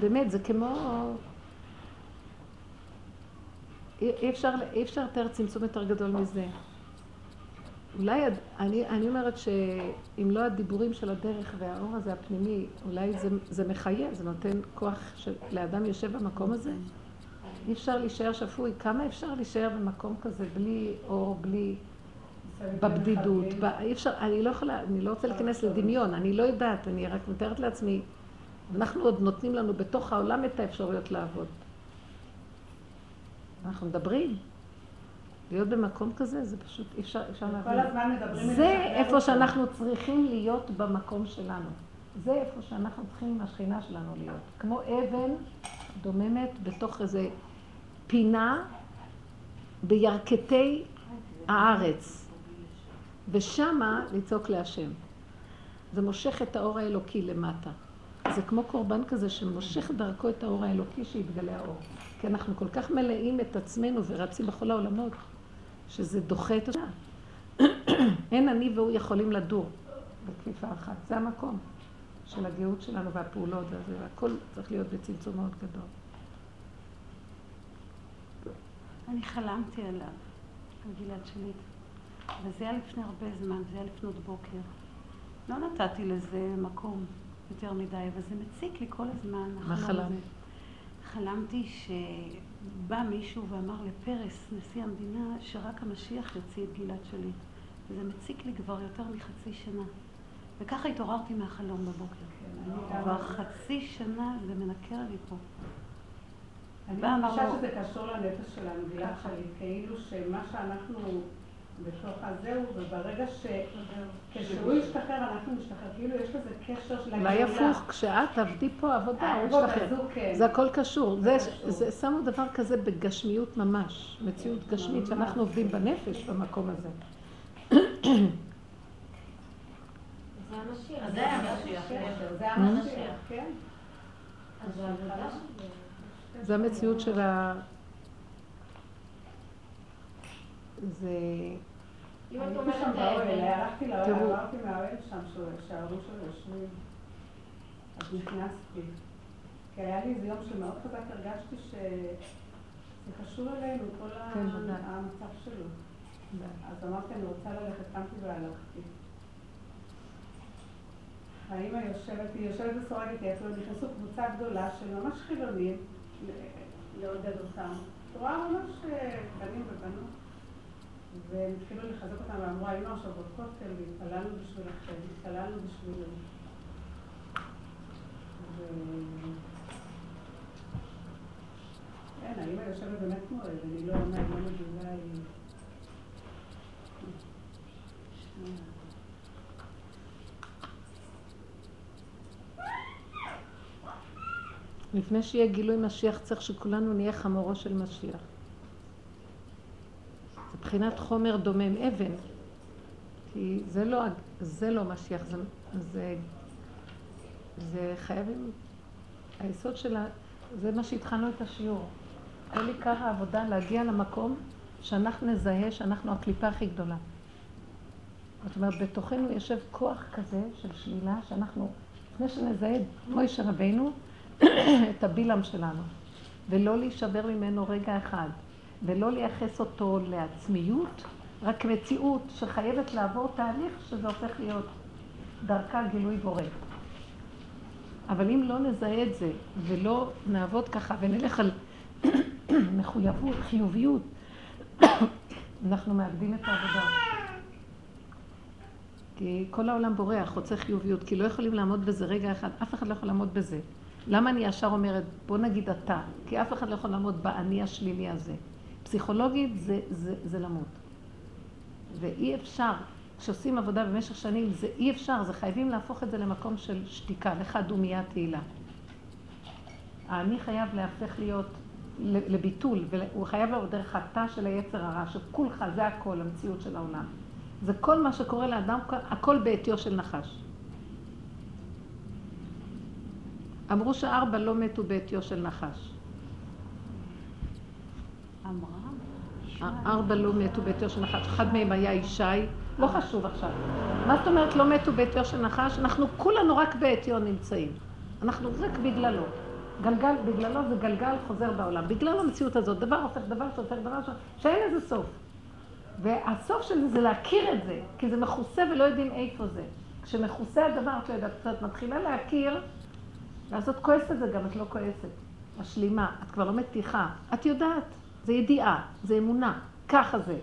באמת, זה כמו... אי אי אפשר, אי אפשר יותר צמצום יותר גדול מזה. אולי, אני, אני אומרת שאם לא הדיבורים של הדרך והאור הזה הפנימי, אולי זה, זה מחייב, זה נותן כוח של, לאדם יושב במקום הזה. אי אפשר להישאר שפוי. כמה אפשר להישאר במקום כזה בלי אור, בלי... בבדידות, ב... אי אפשר, אני לא יכולה, אני לא רוצה להיכנס לדמיון, אני לא יודעת, אני רק מתארת לעצמי, אנחנו עוד נותנים לנו בתוך העולם את האפשרויות לעבוד. אנחנו מדברים. להיות במקום כזה, זה פשוט, אי אפשר, אפשר כל להבין. הזמן מדברים זה איפה. שאנחנו צריכים להיות במקום שלנו. זה איפה שאנחנו צריכים עם השכינה שלנו להיות. כמו אבן דוממת בתוך איזה פינה בירכתי הארץ. ושמה לצעוק להשם. זה מושך את האור האלוקי למטה. זה כמו קורבן כזה שמושך דרכו את האור האלוקי שיתגלה האור. כי אנחנו כל כך מלאים את עצמנו ורצים בכל העולמות, שזה דוחה את השעה. אין אני והוא יכולים לדור בכפיפה אחת. זה המקום של הגאות שלנו והפעולות והזה, והכל צריך להיות בצמצום מאוד גדול. אני חלמתי עליו, על גלעד שליט. וזה היה לפני הרבה זמן, זה היה לפנות בוקר. לא נתתי לזה מקום יותר מדי, אבל זה מציק לי כל הזמן. מה חלמת? הזה. חלמתי שבא מישהו ואמר לפרס, נשיא המדינה, שרק המשיח יוציא את גלעד שליט. וזה מציק לי כבר יותר מחצי שנה. וככה התעוררתי מהחלום בבוקר. כן, כבר חצי שנה זה מנקר לי פה. אני בא, לו- שזה קשור לנפש שלנו, גלעד שליט, כאילו שמה שאנחנו בתוך הזהו, וברגע ש... כשהוא ישתחרר, אנחנו נשתחרר, כאילו יש לזה קשר של אולי הפוך, כשאת תעבדי פה עבודה, הוא ישתחרר. כן. זה הכל קשור. זה, שמו דבר כזה בגשמיות ממש, מציאות גשמית, שאנחנו עובדים בנפש במקום הזה. זה המשיח. זה המשיח. זה המשיח, כן. זה. זה המציאות של ה... זה... אם את אומרת שם באוהל, הלכתי לאוהל. עברתי מהאוהל שם, שההורים שלו יושבים. אז נכנסתי. כי היה לי איזה יום שמאוד חזק הרגשתי שזה קשור אלינו, כל כן. המצב שלו. אז אמרתי, אני רוצה ללכת, קמתי והלכתי. האמא יושבת, היא יושבת וסורגת יצר, נכנסו קבוצה גדולה של ממש חילונים לעודד אותם. את רואה ממש אה, בנים ובנות. והם התחילו לחזק אותם ואמרו, היינו עכשיו בכותל והתפללנו בשבילכם, התפללנו בשבילנו. כן, האמא יושבת באמת כמו עד, אני לא אומרת, לא מבינה, היא... לפני שיהיה גילוי משיח צריך שכולנו נהיה חמורו של משיח. מבחינת חומר דומם, אבן. כי זה לא, זה לא משיח, זה, זה, זה חייבים, היסוד שלה, זה מה שהתחלנו את השיעור. כל עיקר העבודה להגיע למקום שאנחנו נזהה שאנחנו הקליפה הכי גדולה. זאת אומרת, בתוכנו יושב כוח כזה של שלילה, שאנחנו, לפני שנזהה את מוישה רבינו, את הבילם שלנו, ולא להישבר ממנו רגע אחד, ולא לייחס אותו לעצמיות, רק מציאות שחייבת לעבור תהליך שזה הופך להיות דרכה גילוי בורא. אבל אם לא נזהה את זה, ולא נעבוד ככה, ונלך על מחויבות, חיוביות, אנחנו מאבדים את העבודה. כי כל העולם בורח, רוצה חיוביות, כי לא יכולים לעמוד בזה רגע אחד, אף אחד לא יכול לעמוד בזה. למה אני ישר אומרת, בוא נגיד אתה, כי אף אחד לא יכול לעמוד באני השלילי הזה. פסיכולוגית זה, זה, זה למות. ואי אפשר, כשעושים עבודה במשך שנים, זה אי אפשר, זה חייבים להפוך את זה למקום של שתיקה, לך דומייה תהילה. האני חייב להפך להיות לביטול, והוא חייב לעבור דרך התא של היצר הרע, שכולך, זה הכל, המציאות של העולם. זה כל מה שקורה לאדם, הכל בעטיו של נחש. אמרו שארבע לא מתו בעטיו של נחש. אמרה? ארבע לא מתו בעטיו של נחש. אחד מהם היה ישי, לא חשוב עכשיו. מה זאת אומרת לא מתו בעטיו של נחש? אנחנו כולנו רק בעטיו נמצאים. אנחנו רק בגללו. גלגל, בגללו זה גלגל חוזר בעולם. בגלל המציאות הזאת, דבר הופך דבר שהופך דבר ש... שאין לזה סוף. והסוף של זה זה להכיר את זה, כי זה מכוסה ולא יודעים איפה זה. כשמכוסה הדבר, את לא יודעת, את מתחילה להכיר, ואז את כועסת זה גם, את לא כועסת. משלימה, את כבר לא מתיחה. את יודעת, זה ידיעה, זה אמונה, ככה זה.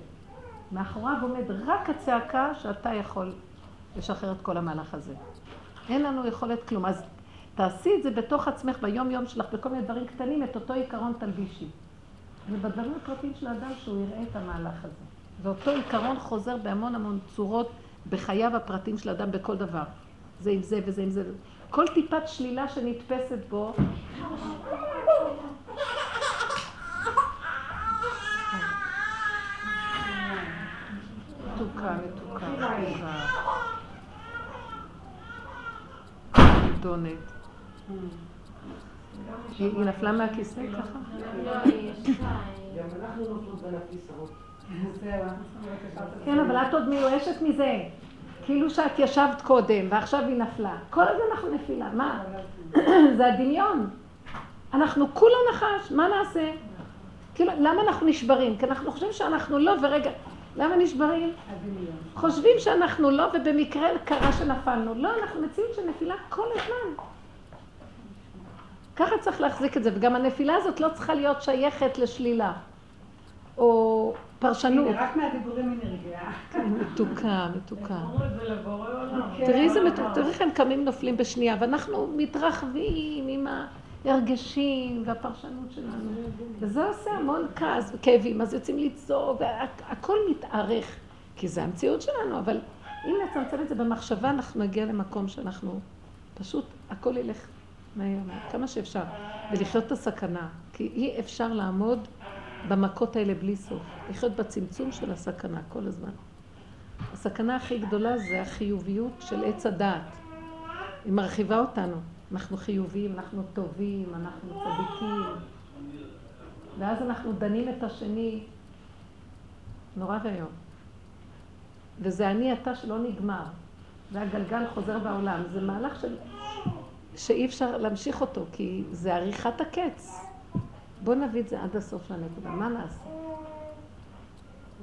מאחוריו עומד רק הצעקה שאתה יכול לשחרר את כל המהלך הזה. אין לנו יכולת כלום. אז תעשי את זה בתוך עצמך, ביום-יום שלך, בכל מיני דברים קטנים, את אותו עיקרון תלבישי. ובדברים הפרטיים של האדם שהוא יראה את המהלך הזה. ואותו עיקרון חוזר בהמון המון צורות בחייו הפרטיים של האדם בכל דבר. זה עם זה וזה עם זה. כל טיפת שלילה שנתפסת בו, מתוקה, מתוקה, מתוקה. דונת. היא נפלה מהכיסא ככה? לא. גם אנחנו נופלות בין הכיסאות. כן, אבל את עוד מיואשת מזה. כאילו שאת ישבת קודם, ועכשיו היא נפלה. כל הזמן אנחנו נפילה. מה? זה הדמיון. אנחנו כולה נחש, מה נעשה? כאילו, למה אנחנו נשברים? כי אנחנו חושבים שאנחנו לא, ורגע, למה נשברים? חושבים שאנחנו לא, ובמקרה קרה שנפלנו. לא, אנחנו מציאות של נפילה כל הזמן. ככה צריך להחזיק את זה, וגם הנפילה הזאת לא צריכה להיות שייכת לשלילה. או פרשנות. הנה, רק מהדיבורים היא נרגעה. כן, מתוקה, מתוקה. עולם. תראי איזה מתוק, תראי איך הם קמים נופלים בשנייה, ואנחנו מתרחבים עם ההרגשים והפרשנות שלנו. וזה עושה המון כעס וכאבים, אז יוצאים לצעוק, והכל מתארך, כי זה המציאות שלנו, אבל אם נצמצם את זה במחשבה, אנחנו נגיע למקום שאנחנו פשוט, הכל ילך מהר, כמה שאפשר, ולחיות את הסכנה, כי אי אפשר לעמוד במכות האלה בלי סוף. לחיות בצמצום של הסכנה כל הזמן. הסכנה הכי גדולה זה החיוביות של עץ הדעת. היא מרחיבה אותנו. אנחנו חיוביים, אנחנו טובים, אנחנו צדיקים. ואז אנחנו דנים את השני נורא ואיום. וזה אני אתה שלא נגמר. והגלגל חוזר בעולם. זה מהלך של... שאי אפשר להמשיך אותו, כי זה עריכת הקץ. בוא נביא את זה עד הסוף של הנקודה, מה נעשה?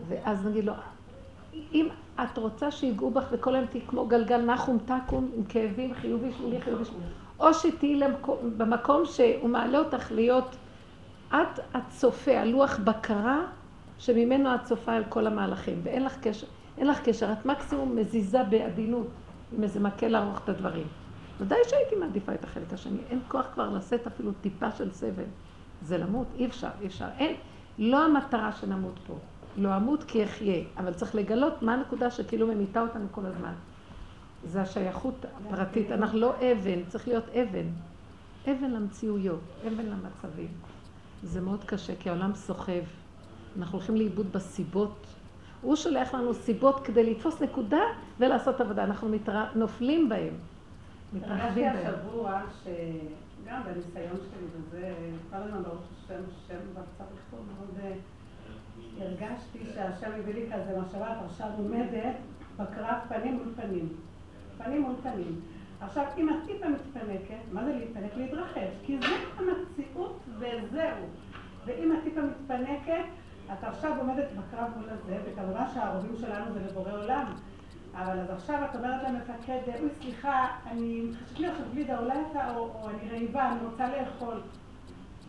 ואז נגיד לו, אם את רוצה שיגעו בך וכל היום תהיי כמו גלגל נחום תקום עם כאבים חיובי שלילי חיובי שלילי. או שתהיי במקום שהוא מעלה אותך להיות, את הצופה, הלוח בקרה שממנו את צופה על כל המהלכים ואין לך קשר, אין לך קשר, את מקסימום מזיזה בעדינות עם איזה מקל ארוך את הדברים. ודאי שהייתי מעדיפה את החלק השני, אין כוח כבר לשאת אפילו טיפה של סבל. זה למות, אי אפשר, אי אפשר. אין, לא המטרה שנמות פה. לא אמות כי אחיה, אבל צריך לגלות מה הנקודה שכאילו ממיתה אותנו כל הזמן. זה השייכות הפרטית, אנחנו לא אבן, צריך להיות אבן. אבן למציאויות, אבן למצבים. זה מאוד קשה, כי העולם סוחב. אנחנו הולכים לאיבוד בסיבות. הוא שולח לנו סיבות כדי לתפוס נקודה ולעשות עבודה. אנחנו מתר... נופלים בהם. מתרחבים בהם. השבוע שגם בניסיון שלי וזה, כל הזמן ברוך השם, השם וקצת לכתוב מאוד, אה, הרגשתי שהשם הביא לי כזה מחשבה, עכשיו עומדת בקרב פנים מול פנים. פנים מול פנים. עכשיו, אם את טיפה מתפנקת, מה זה להתפנק? להתרחב, כי זה המציאות וזהו. ואם את טיפה מתפנקת, את עכשיו עומדת בקרב מול הזה, וכמובן שהערבים שלנו זה לבורא עולם. אבל אז עכשיו את אומרת למפקד, אוי סליחה, אני חושבת לי עכשיו גלידה, אולי אתה, או, או אני רעיבה, אני רוצה לאכול.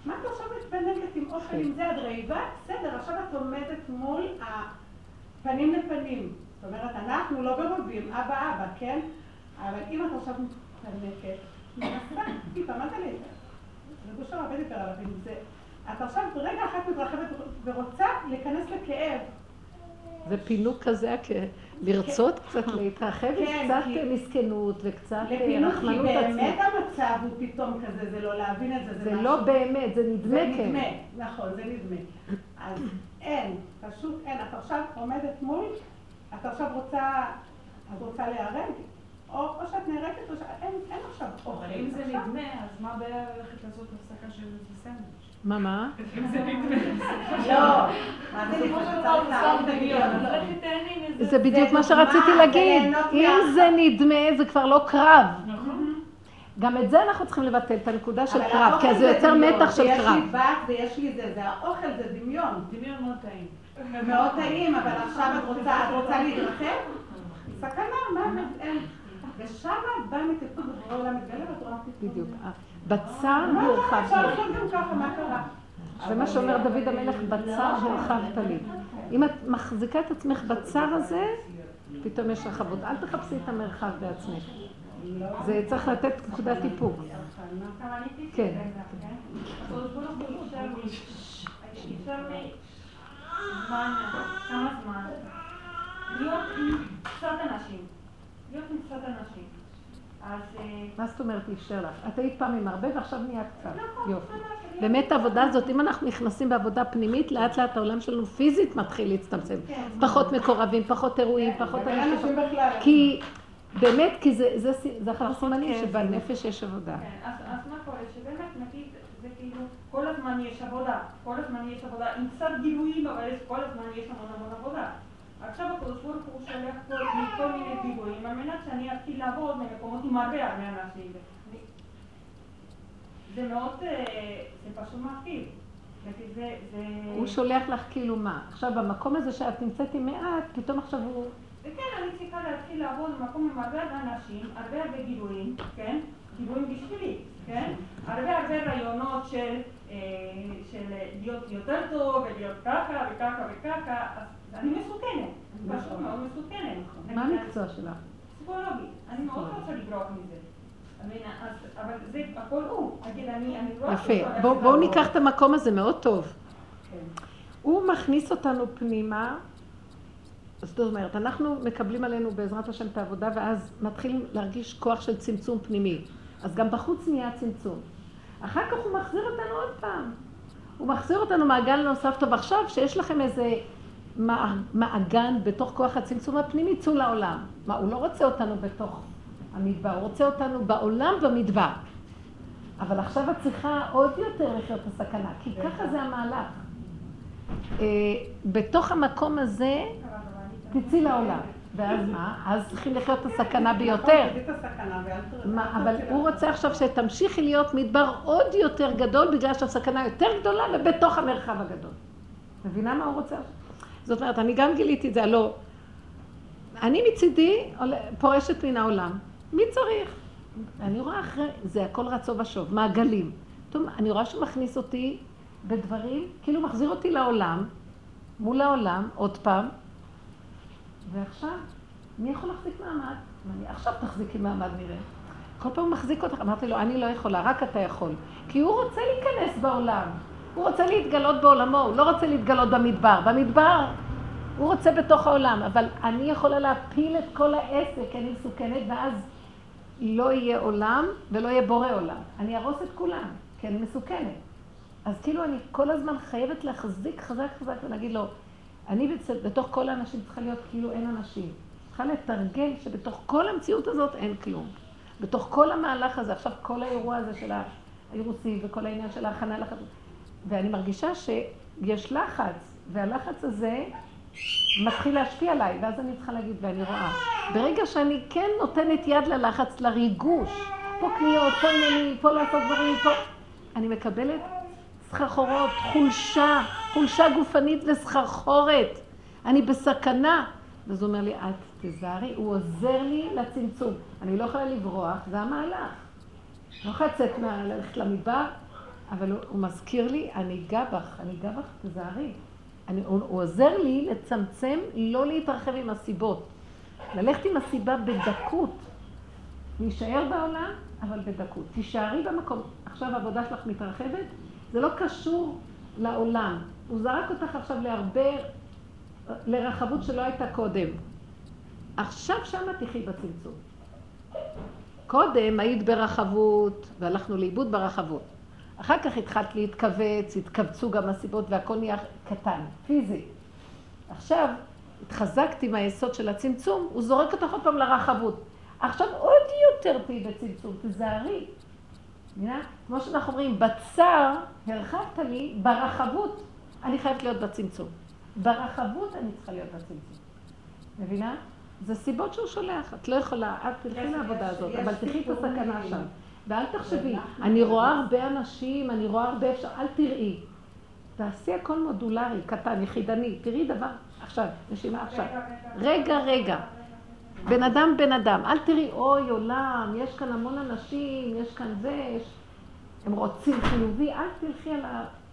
מה את עכשיו מתפנקת עם אוכל עם זה? את רעיבה? בסדר, עכשיו את עומדת מול הפנים לפנים. זאת אומרת, אנחנו לא ברובים, אבא אבא, כן? אבל אם את עכשיו מתפנקת, מנסה טיפה, מה זה לי? זה גושר הרבה דיבר עליו, זה... את עכשיו רגע אחת מתרחבת ורוצה להיכנס לכאב. זה פינוק כזה, לרצות קצת להתרחב, כן, קצת מסכנות וקצת רחמנות עצמית. לפינוק, כי באמת המצב הוא פתאום כזה, זה לא להבין את זה, זה לא באמת, זה נדמה כן. זה נדמה, נכון, זה נדמה. אז אין, פשוט אין. את עכשיו עומדת מול, את עכשיו רוצה, את רוצה להיהרג, או, או שאת נהרגת, או שאין עכשיו אוכל. אם זה נדמה, אז מה הבעיה ללכת לעשות הפסקה של סנדוויץ'? מה, מה? לא, זה בדיוק מה שרציתי להגיד. אם זה נדמה, זה כבר לא קרב. גם את זה אנחנו צריכים לבטל, את הנקודה של קרב, כי זה יותר מתח של קרב. ויש לי בת ויש לי זה, זה האוכל, זה דמיון. דמיון מאוד טעים. מאוד טעים, אבל עכשיו את רוצה להתרחב? סכנה, מה, אין. ושם בא מתיקון בבורא עולם מתגלה בתורה. בדיוק. בצר הרחבת אפשר לעשות גם ככה, מה קרה? זה מה שאומר דוד המלך, בצר הרחבת לי. אם את מחזיקה את עצמך בצר הזה, פתאום יש רחבות. אל תחפשי את המרחב בעצמך. זה צריך לתת נקודת איפוק. כן. כמה זמן להיות עם קצת אנשים. להיות עם קצת אנשים. מה זאת אומרת אפשר לך? את היית פעם עם הרבה ועכשיו נהיה קצת. יופי. באמת העבודה הזאת, אם אנחנו נכנסים בעבודה פנימית, לאט לאט העולם שלנו פיזית מתחיל להצטמצם. פחות מקורבים, פחות אירועים, פחות אנשים. כי באמת, כי זה אחד הסימנים שבנפש יש עבודה. אז מה קורה? שבאמת, נגיד, זה כאילו, כל הזמן יש עבודה. כל הזמן יש עבודה, עם קצת גילויים, אבל כל הזמן יש המון המון עבודה. עכשיו הקדוש ברוך הוא שולח מכל מיני דיבורים על מנת שאני אתחיל לעבוד במקומות עם הרבה הרבה אנשים. זה מאוד, זה פשוט מפחיד. הוא שולח לך כאילו מה? עכשיו במקום הזה שאת נמצאת עם מעט, פתאום עכשיו הוא... וכן, אני צריכה להתחיל לעבוד במקום עם הרבה אנשים, הרבה הרבה גילויים, כן? גילויים בשבילי, כן? הרבה הרבה רעיונות של, של להיות יותר טוב ולהיות ככה וככה וככה. אני מסוכנת, פשוט מאוד מסוכנת. מה המקצוע שלך? פסיכולוגי. אני מאוד רוצה לברוח מזה. אבל זה הכל הוא. אני לא... יפה. בואו ניקח את המקום הזה מאוד טוב. הוא מכניס אותנו פנימה. זאת אומרת, אנחנו מקבלים עלינו בעזרת השם את העבודה, ואז מתחילים להרגיש כוח של צמצום פנימי. אז גם בחוץ נהיה צמצום. אחר כך הוא מחזיר אותנו עוד פעם. הוא מחזיר אותנו מעגל נוסף טוב. עכשיו, שיש לכם איזה מעגן בתוך כוח הצמצום הפנימי, צאו לעולם. מה, הוא לא רוצה אותנו בתוך המדבר, הוא רוצה אותנו בעולם במדבר. אבל עכשיו את צריכה עוד יותר לחיות את הסכנה, כי ככה זה המהלך. אה, בתוך המקום הזה, תצאי לעולם. ואז מה? אז צריכים לחיות את הסכנה ביותר. אבל הוא רוצה עכשיו שתמשיכי להיות מדבר עוד יותר גדול, בגלל שהסכנה יותר גדולה ובתוך המרחב הגדול. מבינה מה הוא רוצה? זאת אומרת, אני גם גיליתי את זה, הלא... אני מצידי פורשת מן העולם. מי צריך? אני רואה אחרי, זה הכל רצו ושוב, מעגלים. טוב, אני רואה שהוא מכניס אותי בדברים, כאילו מחזיר אותי לעולם, מול העולם, עוד פעם, ועכשיו, מי יכול להחזיק מעמד? ואני, עכשיו תחזיקי מעמד, נראה. כל פעם הוא מחזיק אותך, אמרתי לו, אני לא יכולה, רק אתה יכול. כי הוא רוצה להיכנס בעולם, הוא רוצה להתגלות בעולמו, הוא לא רוצה להתגלות במדבר. במדבר הוא רוצה בתוך העולם, אבל אני יכולה להפיל את כל העסק, אני מסוכנת, ואז לא יהיה עולם ולא יהיה בורא עולם. אני ארוס את כולם, כי אני מסוכנת. אז כאילו אני כל הזמן חייבת להחזיק חזק חזק ולהגיד לו, אני. בתוך כל האנשים צריכה להיות כאילו אין אנשים. צריכה לתרגל שבתוך כל המציאות הזאת אין כלום. בתוך כל המהלך הזה, עכשיו כל האירוע הזה של האירוסי וכל העניין של ההכנה לחץ, ואני מרגישה שיש לחץ, והלחץ הזה מתחיל להשפיע עליי, ואז אני צריכה להגיד, ואני רואה. ברגע שאני כן נותנת יד ללחץ, לריגוש, פה קניות, פה עניינים, פה לעשות דברים, פה... אני מקבלת סחרחורות, חולשה, חולשה גופנית וסחרחורת. אני בסכנה. אז הוא אומר לי, את תזהרי, הוא עוזר לי לצמצום. אני לא יכולה לברוח, זה המהלך. לא יכולה לצאת, מה- ללכת למדבר, אבל הוא, הוא מזכיר לי, אני אגע בך, אני אגע בך, תזהרי. אני, הוא, הוא עוזר לי לצמצם, לא להתרחב עם הסיבות. ללכת עם הסיבה בדקות. להישאר בעולם, אבל בדקות. תישארי במקום. עכשיו העבודה שלך מתרחבת, זה לא קשור לעולם. הוא זרק אותך עכשיו להרבה, לרחבות שלא הייתה קודם. עכשיו שמה תחי בצמצום. קודם היית ברחבות, והלכנו לאיבוד ברחבות. אחר כך התחלת להתכווץ, התכווצו גם הסיבות והכל נהיה קטן, פיזי. עכשיו התחזקתי מהיסוד של הצמצום, הוא זורק אותך עוד פעם לרחבות. עכשיו עוד יותר תהיי בצמצום, תזהרי. מבינה? כמו שאנחנו אומרים, בצר הרחבת לי, ברחבות אני חייבת להיות בצמצום. ברחבות אני צריכה להיות בצמצום. מבינה? זה סיבות שהוא שולח, את לא יכולה, את תלכי לעבודה הזאת, אבל תלכי את הסכנה. שם. ואל תחשבי, אני רואה הרבה אנשים, אני רואה הרבה אפשר, אל תראי. תעשי הכל מודולרי, קטן, יחידני, תראי דבר, עכשיו, נשימה עכשיו. רגע, רגע. בן אדם, בן אדם, אל תראי, אוי עולם, יש כאן המון אנשים, יש כאן זה, יש... הם רוצים חיובי, אל תלכי על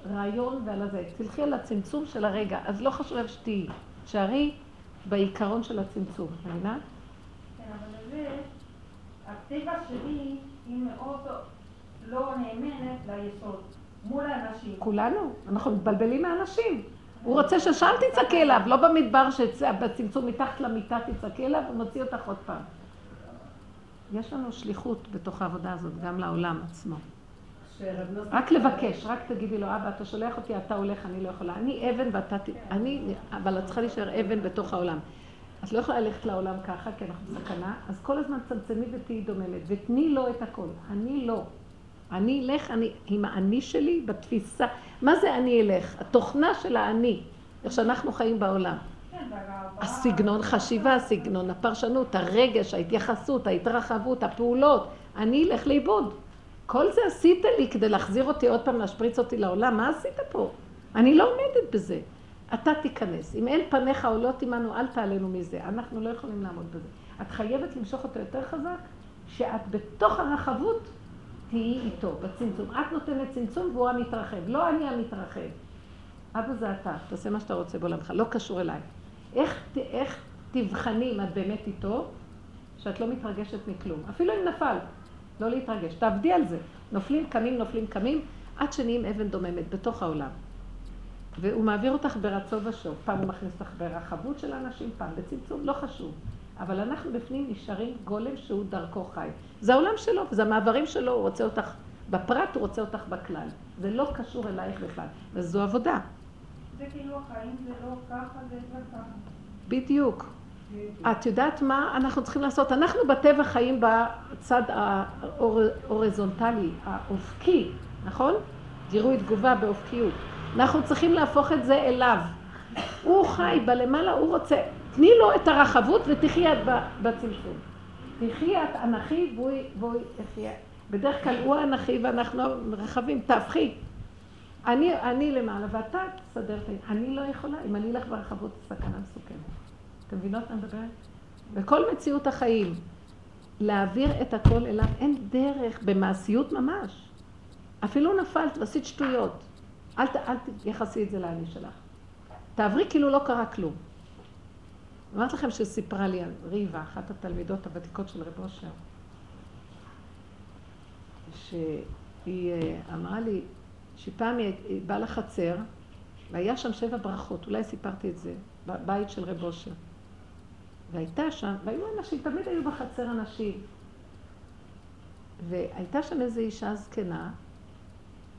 הרעיון ועל הזה, תלכי על הצמצום של הרגע, אז לא חשוב איפה שתהיי, שערי בעיקרון של הצמצום, מבינה? כן, אבל זה, הטבע שלי היא מאוד לא נאמנת ליסוד, מול האנשים. כולנו, אנחנו מתבלבלים מהאנשים. הוא רוצה ששם תצעקי אליו, לא במדבר שבצמצום מתחת למיטה תצעקי אליו ומוציא אותך עוד פעם. יש לנו שליחות בתוך העבודה הזאת, גם לעולם עצמו. רק לבקש, רק תגידי לו, אבא, אתה שולח אותי, אתה הולך, אני לא יכולה. אני אבן ואתה... ת- אני... אבל את צריכה להישאר אבן בתוך העולם. את לא יכולה ללכת לעולם ככה, כי אנחנו בסכנה, אז כל הזמן צמצמי ותהיי דוממת, ותני לו את הכל. אני לא. אני אלך, אני, עם האני שלי, בתפיסה. מה זה אני אלך? התוכנה של האני, איך שאנחנו חיים בעולם. הסגנון חשיבה, הסגנון הפרשנות, הרגש, ההתייחסות, ההתרחבות, הפעולות. אני אלך לאיבוד. כל זה עשית לי כדי להחזיר אותי עוד פעם, להשפריץ אותי לעולם. מה עשית פה? אני לא עומדת בזה. אתה תיכנס. אם אין פניך עולות עמנו, אל תעלנו מזה. אנחנו לא יכולים לעמוד בזה. את חייבת למשוך אותו יותר חזק, שאת בתוך הרחבות תהיי איתו, בצמצום. את נותנת צמצום והוא המתרחב. לא אני המתרחב. אבא זה אתה, תעשה מה שאתה רוצה בעולמך, לא קשור אליי. איך, איך תבחני אם את באמת איתו, שאת לא מתרגשת מכלום. אפילו אם נפל, לא להתרגש. תעבדי על זה. נופלים, קמים, נופלים, קמים, עד שנהיים אבן דוממת בתוך העולם. והוא מעביר אותך ברצו ושוב. פעם הוא מכניס אותך ברחבות של אנשים, פעם בצמצום, לא חשוב. אבל אנחנו בפנים נשארים גולם שהוא דרכו חי. זה העולם שלו, זה המעברים שלו, הוא רוצה אותך בפרט, הוא רוצה אותך בכלל. זה לא קשור אלייך בכלל. וזו עבודה. זה כאילו החיים זה לא ככה, זה לא ככה. בדיוק. את יודעת מה אנחנו צריכים לעשות? אנחנו בטבע חיים בצד ההוריזונטלי, האופקי, נכון? גירוי תגובה באופקיות. אנחנו צריכים להפוך את זה אליו. הוא חי בלמעלה, הוא רוצה. תני לו את הרחבות ותחי את בצמצום. תחי את אנכי והוא והוא יחיה. בדרך כלל הוא האנכי ואנחנו רחבים, תהפכי. אני, אני למעלה ואתה תסדר את העניין. אני לא יכולה, אם אני אלך ברחבות, סכנה מסוכנת. אתם מבינות מה מדברת? וכל מציאות החיים. להעביר את הכל אליו, אין דרך, במעשיות ממש. אפילו נפלת ועשית שטויות. אל, אל תייחסי את זה לאני שלך. תעברי כאילו לא קרה כלום. אמרתי לכם שסיפרה לי על ריבה, אחת התלמידות הוותיקות של רב אושר, שהיא אה, אמרה לי שפעם היא באה לחצר, והיה שם שבע ברכות, אולי סיפרתי את זה, בבית של רב אושר. והייתה שם, והיו אנשים, תמיד היו בחצר אנשים. והייתה שם איזו אישה זקנה,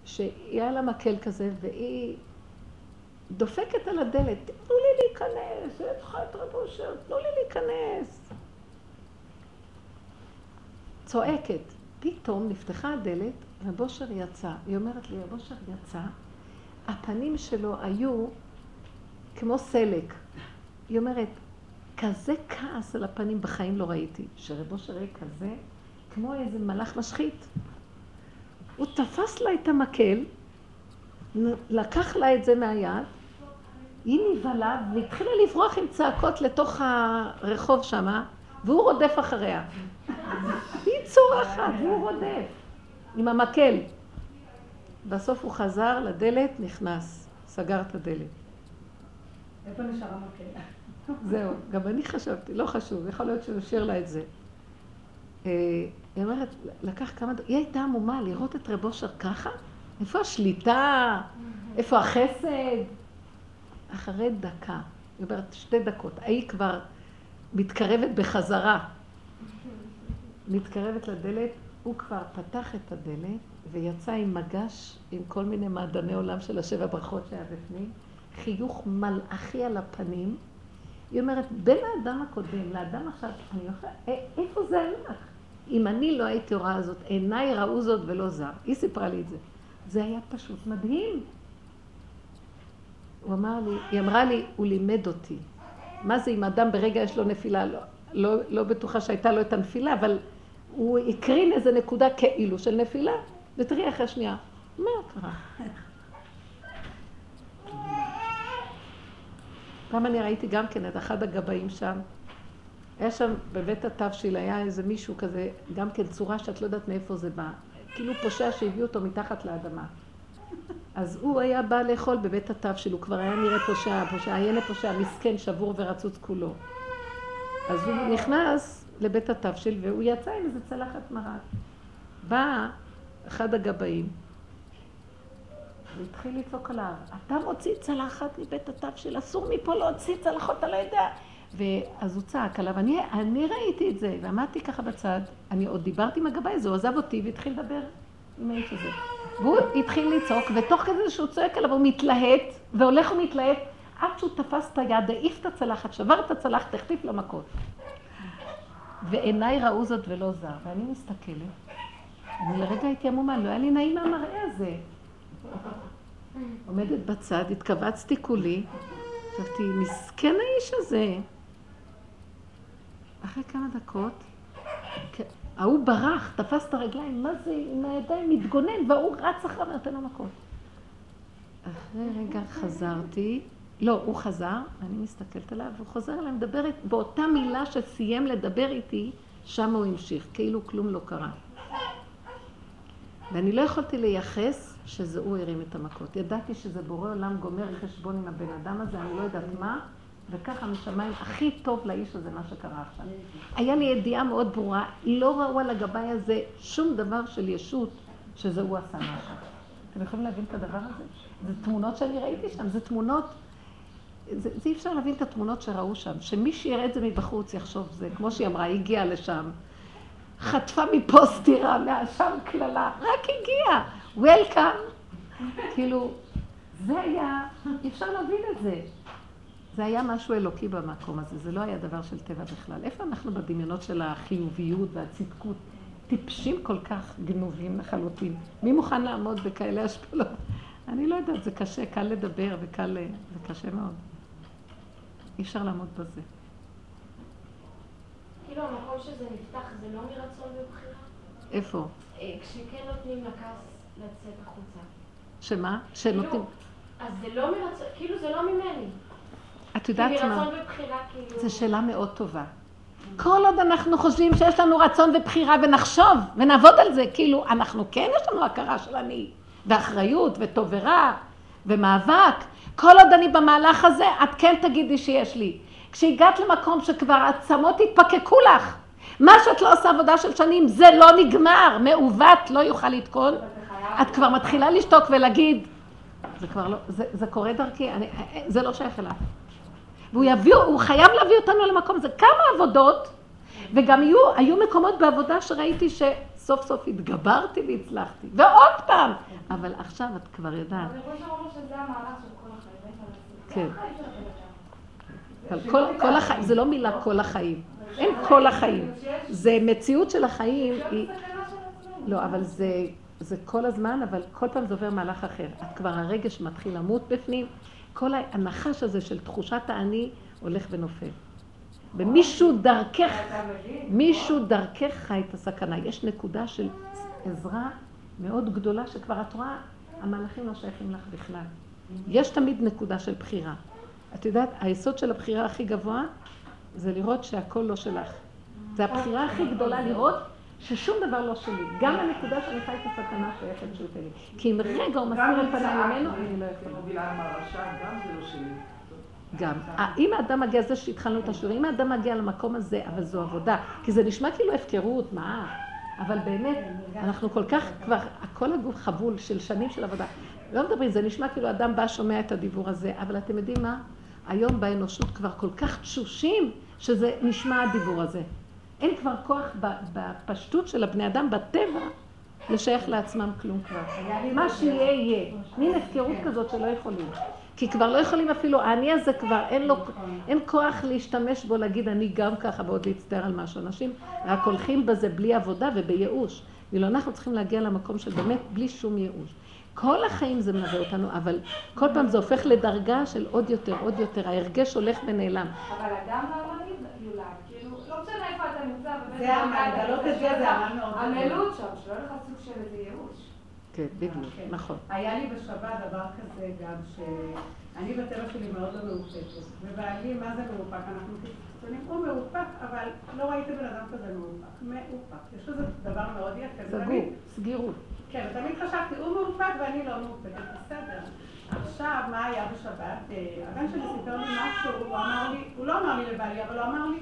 שהיה לה מקל כזה, והיא דופקת על הדלת, תנו לי להיכנס, יש לך את רב אושר, תנו לי להיכנס. צועקת. פתאום נפתחה הדלת, רב אושר יצא. היא אומרת לי, רב אושר יצא, הפנים שלו היו כמו סלק. היא אומרת, כזה כעס על הפנים בחיים לא ראיתי, שרב אושר יהיה כזה, כמו איזה מלאך משחית. הוא תפס לה את המקל, לקח לה את זה מהיד, היא נבהלה והתחילה לברוח עם צעקות לתוך הרחוב שמה, והוא רודף אחריה. היא צורחת, והוא רודף, עם המקל. בסוף הוא חזר לדלת, נכנס, סגר את הדלת. איפה נשאר המקל? זהו, גם אני חשבתי, לא חשוב, יכול להיות שהוא השאיר לה את זה. אה, היא אומרת, לקח כמה דקות, היא הייתה עמומה לראות את רב אושר ככה? איפה השליטה? איפה החסד? אחרי דקה, היא אומרת, שתי דקות, ההיא כבר מתקרבת בחזרה. מתקרבת לדלת, הוא כבר פתח את הדלת ויצא עם מגש עם כל מיני מעדני עולם של השבע ברכות שהיה בפנים, חיוך מלאכי על הפנים. היא אומרת, בין האדם הקודם לאדם עכשיו, אני יכולה, "א- איפה זה הלך? אם אני לא הייתי רואה זאת, עיניי ראו זאת ולא זר. היא סיפרה לי את זה. זה היה פשוט מדהים. הוא אמר לי, היא אמרה לי, הוא לימד אותי. מה זה אם אדם ברגע יש לו נפילה? לא, לא, לא בטוחה שהייתה לו את הנפילה, אבל הוא הקרין איזה נקודה כאילו של נפילה, ותראי אחרי שנייה, מה קרה? פעם אני ראיתי גם כן את אחד הגבאים שם. היה שם בבית התבשיל, היה איזה מישהו כזה, גם כן צורה שאת לא יודעת מאיפה זה בא. כאילו פושע שהביאו אותו מתחת לאדמה. אז הוא היה בא לאכול בבית התבשיל, הוא כבר היה נראה פושע, פושע, הילד פושע, מסכן, שבור ורצוץ כולו. אז הוא נכנס לבית התבשיל והוא יצא עם איזה צלחת מרק. בא אחד הגבאים, והתחיל לצעוק עליו, אתה מוציא צלחת מבית התבשיל, אסור מפה להוציא צלחות, אתה לא יודע. ואז הוא צעק עליו, אני, אני ראיתי את זה, ועמדתי ככה בצד, אני עוד דיברתי עם הגבאי הזה, הוא עזב אותי והתחיל לדבר עם האיש הזה. והוא התחיל לצעוק, ותוך כדי שהוא צועק עליו, הוא מתלהט, והולך ומתלהט, עד שהוא תפס את היד, העיף את הצלחת, שבר את הצלחת, החטיף לה מכות. ועיניי ראו זאת ולא זר, ואני מסתכלת, אני לרגע הייתי עמומה, לא היה לי נעים מהמראה הזה. עומדת בצד, התכווצתי כולי, חשבתי, מסכן האיש הזה. אחרי כמה דקות, ההוא ברח, תפס את הרגליים, מה זה, עם הידיים מתגונן, וההוא רץ אחריו ונותן לו מכות. אחרי רגע חזרתי, לא, הוא חזר, אני מסתכלת עליו, והוא חוזר אליי, מדבר באותה מילה שסיים לדבר איתי, שם הוא המשיך, כאילו כלום לא קרה. ואני לא יכולתי לייחס שזה הוא הרים את המכות. ידעתי שזה בורא עולם גומר חשבון עם הבן אדם הזה, אני לא יודעת מה, וככה משמיים הכי טוב לאיש הזה מה שקרה עכשיו. היה לי ידיעה מאוד ברורה, לא ראו על הגבאי הזה שום דבר של ישות שזה הוא עשה משהו. אתם יכולים להבין את הדבר הזה? זה תמונות שאני ראיתי שם, זה תמונות, זה, זה אי אפשר להבין את התמונות שראו שם. שמי שיראה את זה מבחוץ יחשוב, זה כמו שהיא אמרה, היא הגיעה לשם. חטפה מפה סטירה, מהשם קללה, רק הגיעה, וולקאם. כאילו, זה היה, אי אפשר להבין את זה. זה היה משהו אלוקי במקום הזה, זה לא היה דבר של טבע בכלל. איפה אנחנו בדמיונות של החיוביות והצדקות? טיפשים כל כך גנובים לחלוטין. מי מוכן לעמוד בכאלה השפלות? אני לא יודעת, זה קשה, קל לדבר וקל, זה קשה מאוד. אי אפשר לעמוד בזה. כאילו המקום שזה נפתח זה לא מרצון ובחירה? איפה? אה, כשכן נותנים לכעס לצאת החוצה. שמה? שנותנים... כאילו, אז זה לא מרצון, כאילו זה לא ממני. את יודעת מה? כאילו... זו שאלה מאוד טובה. כל עוד אנחנו חושבים שיש לנו רצון ובחירה ונחשוב ונעבוד על זה, כאילו, אנחנו כן יש לנו הכרה של אני, ואחריות, וטוב ורע, ומאבק. כל עוד אני במהלך הזה, את כן תגידי שיש לי. כשהגעת למקום שכבר עצמות התפקקו לך, מה שאת לא עושה עבודה של שנים, זה לא נגמר, מעוות לא יוכל לתקון. את כבר מתחילה לשתוק ולהגיד, זה כבר לא, זה, זה קורה דרכי, אני, זה לא שייך אליו. והוא יביא, הוא חייב להביא אותנו למקום הזה. כמה עבודות, וגם יהיו, היו מקומות בעבודה שראיתי שסוף סוף התגברתי והצלחתי. ועוד פעם, אבל עכשיו את כבר יודעת. אני חושבת שאמרנו שזה המהלך של כל החיים. כן. אבל כל, כל החיים, זה לא מילה כל החיים. אין כל החיים. זה מציאות של החיים. לא, אבל זה, זה כל הזמן, אבל כל פעם זה עובר מהלך אחר. את כבר הרגש מתחיל למות בפנים. כל הנחש הזה של תחושת האני הולך ונופל. ומישהו דרכך, מישהו דרכך חי את הסכנה. יש נקודה של עזרה מאוד גדולה שכבר את רואה, המהלכים לא שייכים לך בכלל. יש תמיד נקודה של בחירה. את יודעת, היסוד של הבחירה הכי גבוה זה לראות שהכל לא שלך. זה הבחירה הכי גדולה לראות ששום דבר לא שלי. גם הנקודה שאני חי את הסכנה שייכת שהוא לי. כי אם רגע הוא מסיר את פניי ממנו, אני לא יכולה. מובילה עם הרשע, גם זה לא שלי. גם. אם האדם מגיע, זה שהתחלנו את השיעור, אם האדם מגיע למקום הזה, אבל זו עבודה, כי זה נשמע כאילו הפקרות, מה? אבל באמת, אנחנו כל כך כבר, כל הגוף חבול של שנים של עבודה. לא מדברים, זה נשמע כאילו אדם בא, שומע את הדיבור הזה, אבל אתם יודעים מה? היום באנושות כבר כל כך תשושים, שזה נשמע הדיבור הזה. אין כבר כוח בפשטות של הבני אדם, בטבע, לשייך לעצמם כלום כבר. מה שיהיה, יהיה. מין הפקרות כזאת שלא יכולים. כי כבר לא יכולים אפילו, האני הזה כבר, אין לו, אין כוח להשתמש בו, להגיד אני גם ככה ועוד להצטער על משהו. אנשים רק הולכים בזה בלי עבודה ובייאוש. ואילו אנחנו צריכים להגיע למקום של באמת בלי שום ייאוש. כל החיים זה מלווה אותנו, אבל כל פעם זה הופך לדרגה של עוד יותר, עוד יותר. ההרגש הולך ונעלם. אבל אדם והמנהיג יולד, כאילו, לא משנה איפה אתה נמצא, באמת, זה המגלות את זה, זה עמל מאוד. המלות שם, שלא יהיה לך סוג של איזה ייאוש. כן, בדיוק, כן. נכון. היה לי בשבת דבר כזה גם, שאני בטבע שלי מאוד לא מאופקת, ובעלי, מה זה מאופק? אנחנו קיצונים, הוא מאופק, אבל לא ראיתי בן אדם כזה מאופק. מאופק. יש לזה דבר מאוד יפה. סגור, סגירות. כן, ותמיד חשבתי, הוא מאופק ואני לא מאופקת, בסדר. עכשיו, מה היה בשבת? אה, הבן שלי סיפר לי משהו, הוא אמר לי, הוא לא אמר לי לבעלי, אבל הוא אמר לי,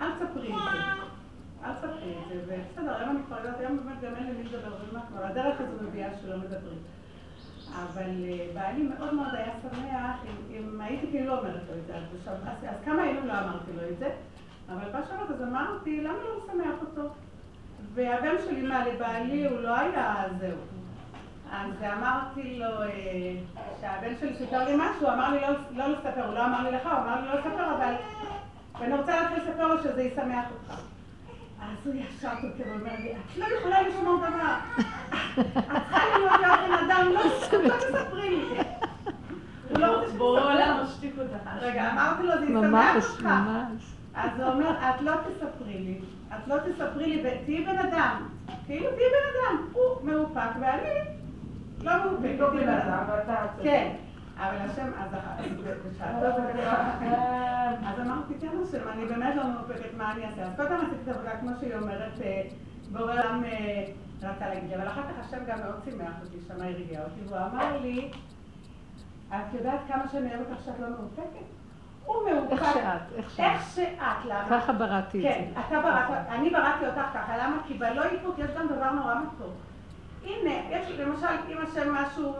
אל תספרי את זה. אל תספרי את זה, ובסדר, היום אני כבר יודעת, היום באמת גם אין לי מי לדבר, ומה כבר, הדרך הזו מביאה שלא מדברים. אבל אה, בעלי מאוד מאוד היה שמח אם, הייתי כאילו לא אומרת לו את זה, אז, כמה ימים לא אמרתי לו את זה, אבל בשבת אז אמרתי, למה לא לשמח אותו? והבן שלי מה, לבעלי הוא לא היה זהו. אז אמרתי לו, אה, שהבן שלי סיפר לי משהו, הוא אמר לי לא, לא לספר, הוא לא אמר לי לך, הוא אמר לי לא לספר, אבל... ואני רוצה להתחיל לספר לו שזה ישמח אותך. אז הוא ישר כותב ואומר לי, את לא יכולה לשמוע דבר. את צריכה להיות להיות בן אדם, לא לא תספרי לי. הוא לא רוצה בורא עולם. משתיק אותך. רגע, אמרתי לו, זה ישמח אותך. ממש. אז הוא אומר, את לא תספרי לי, את לא תספרי לי, תהיי בן אדם. כאילו תהיי בן אדם. הוא מאופק ואני לא מאופקת. לא בן אדם, ואתה... כן. אבל השם, אז אמרתי, כן השם, אני באמת לא מאופקת, מה אני אעשה? אז פעם עשיתי את העבודה, כמו שהיא אומרת, אה, בורא עולם אה, רצה להגיד אבל אחר כך השם גם מאוד שימח אותי, שמע הרגיע אותי, והוא אמר לי, את יודעת כמה שאני אוהבת שאת לא מאופקת? הוא מאופק. איך שאת, איך שאת. איך שאת, למה? ככה בראתי את כן, זה. אתה בראת, אני בראתי אותך ככה, למה? כי בלא איפוק יש גם דבר נורא מתוק. הנה, יש למשל, אם השם משהו,